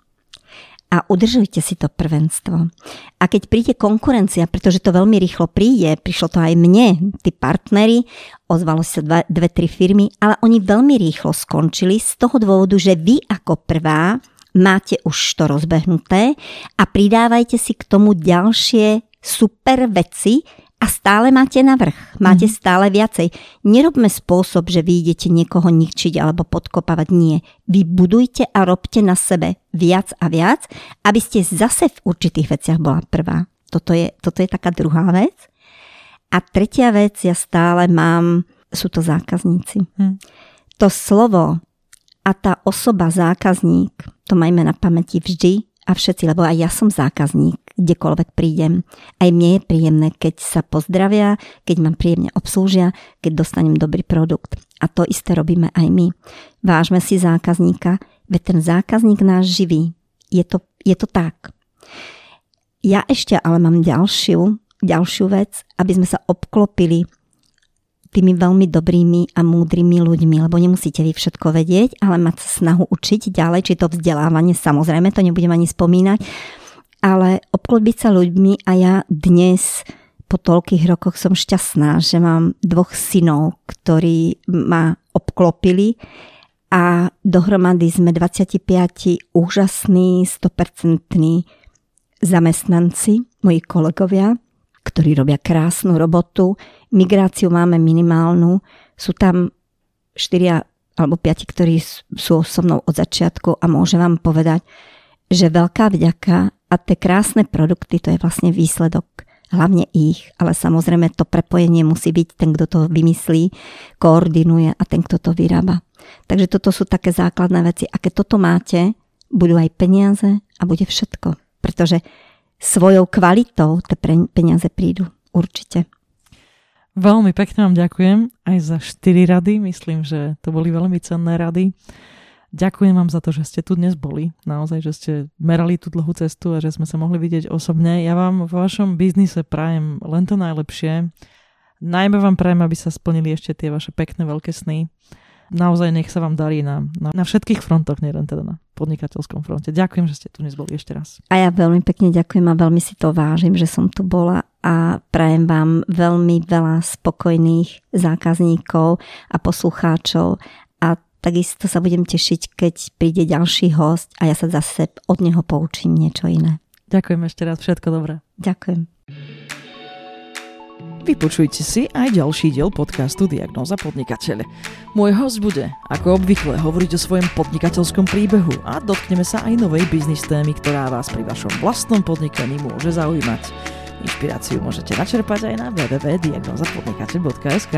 a udržujte si to prvenstvo. A keď príde konkurencia, pretože to veľmi rýchlo príde, prišlo to aj mne, tí partnery, ozvalo sa dva, dve, tri firmy, ale oni veľmi rýchlo skončili z toho dôvodu, že vy ako prvá máte už to rozbehnuté a pridávajte si k tomu ďalšie super veci, a stále máte navrh, máte mm. stále viacej. Nerobme spôsob, že vy idete niekoho ničiť alebo podkopávať. Nie. Vy budujte a robte na sebe viac a viac, aby ste zase v určitých veciach bola prvá. Toto je, toto je taká druhá vec. A tretia vec, ja stále mám, sú to zákazníci. Mm. To slovo a tá osoba zákazník, to majme na pamäti vždy a všetci, lebo aj ja som zákazník kdekoľvek prídem. Aj mne je príjemné, keď sa pozdravia, keď ma príjemne obslúžia, keď dostanem dobrý produkt. A to isté robíme aj my. Vážme si zákazníka, veď ten zákazník nás živí. Je to, je to tak. Ja ešte ale mám ďalšiu, ďalšiu vec, aby sme sa obklopili tými veľmi dobrými a múdrymi ľuďmi, lebo nemusíte vy všetko vedieť, ale mať snahu učiť ďalej, či to vzdelávanie, samozrejme, to nebudem ani spomínať, ale obklopiť sa ľuďmi a ja dnes po toľkých rokoch som šťastná, že mám dvoch synov, ktorí ma obklopili a dohromady sme 25 úžasní, 100% zamestnanci, moji kolegovia, ktorí robia krásnu robotu. Migráciu máme minimálnu. Sú tam 4 alebo 5, ktorí sú so mnou od začiatku a môžem vám povedať, že veľká vďaka a tie krásne produkty, to je vlastne výsledok hlavne ich, ale samozrejme to prepojenie musí byť ten, kto to vymyslí, koordinuje a ten, kto to vyrába. Takže toto sú také základné veci. A keď toto máte, budú aj peniaze a bude všetko. Pretože svojou kvalitou tie peniaze prídu. Určite. Veľmi pekne vám ďakujem aj za 4 rady. Myslím, že to boli veľmi cenné rady. Ďakujem vám za to, že ste tu dnes boli. Naozaj, že ste merali tú dlhú cestu a že sme sa mohli vidieť osobne. Ja vám vo vašom biznise prajem len to najlepšie. Najmä vám prajem, aby sa splnili ešte tie vaše pekné veľké sny. Naozaj nech sa vám darí na, na, na všetkých frontoch, nielen teda na podnikateľskom fronte. Ďakujem, že ste tu dnes boli ešte raz. A ja veľmi pekne ďakujem a veľmi si to vážim, že som tu bola a prajem vám veľmi veľa spokojných zákazníkov a poslucháčov takisto sa budem tešiť, keď príde ďalší host a ja sa zase od neho poučím niečo iné. Ďakujem ešte raz, všetko dobré. Ďakujem. Vypočujte si aj ďalší diel podcastu Diagnóza podnikateľe. Môj host bude, ako obvykle, hovoriť o svojom podnikateľskom príbehu a dotkneme sa aj novej biznis témy, ktorá vás pri vašom vlastnom podnikaní môže zaujímať. Inšpiráciu môžete načerpať aj na www.diagnozapodnikateľ.sk.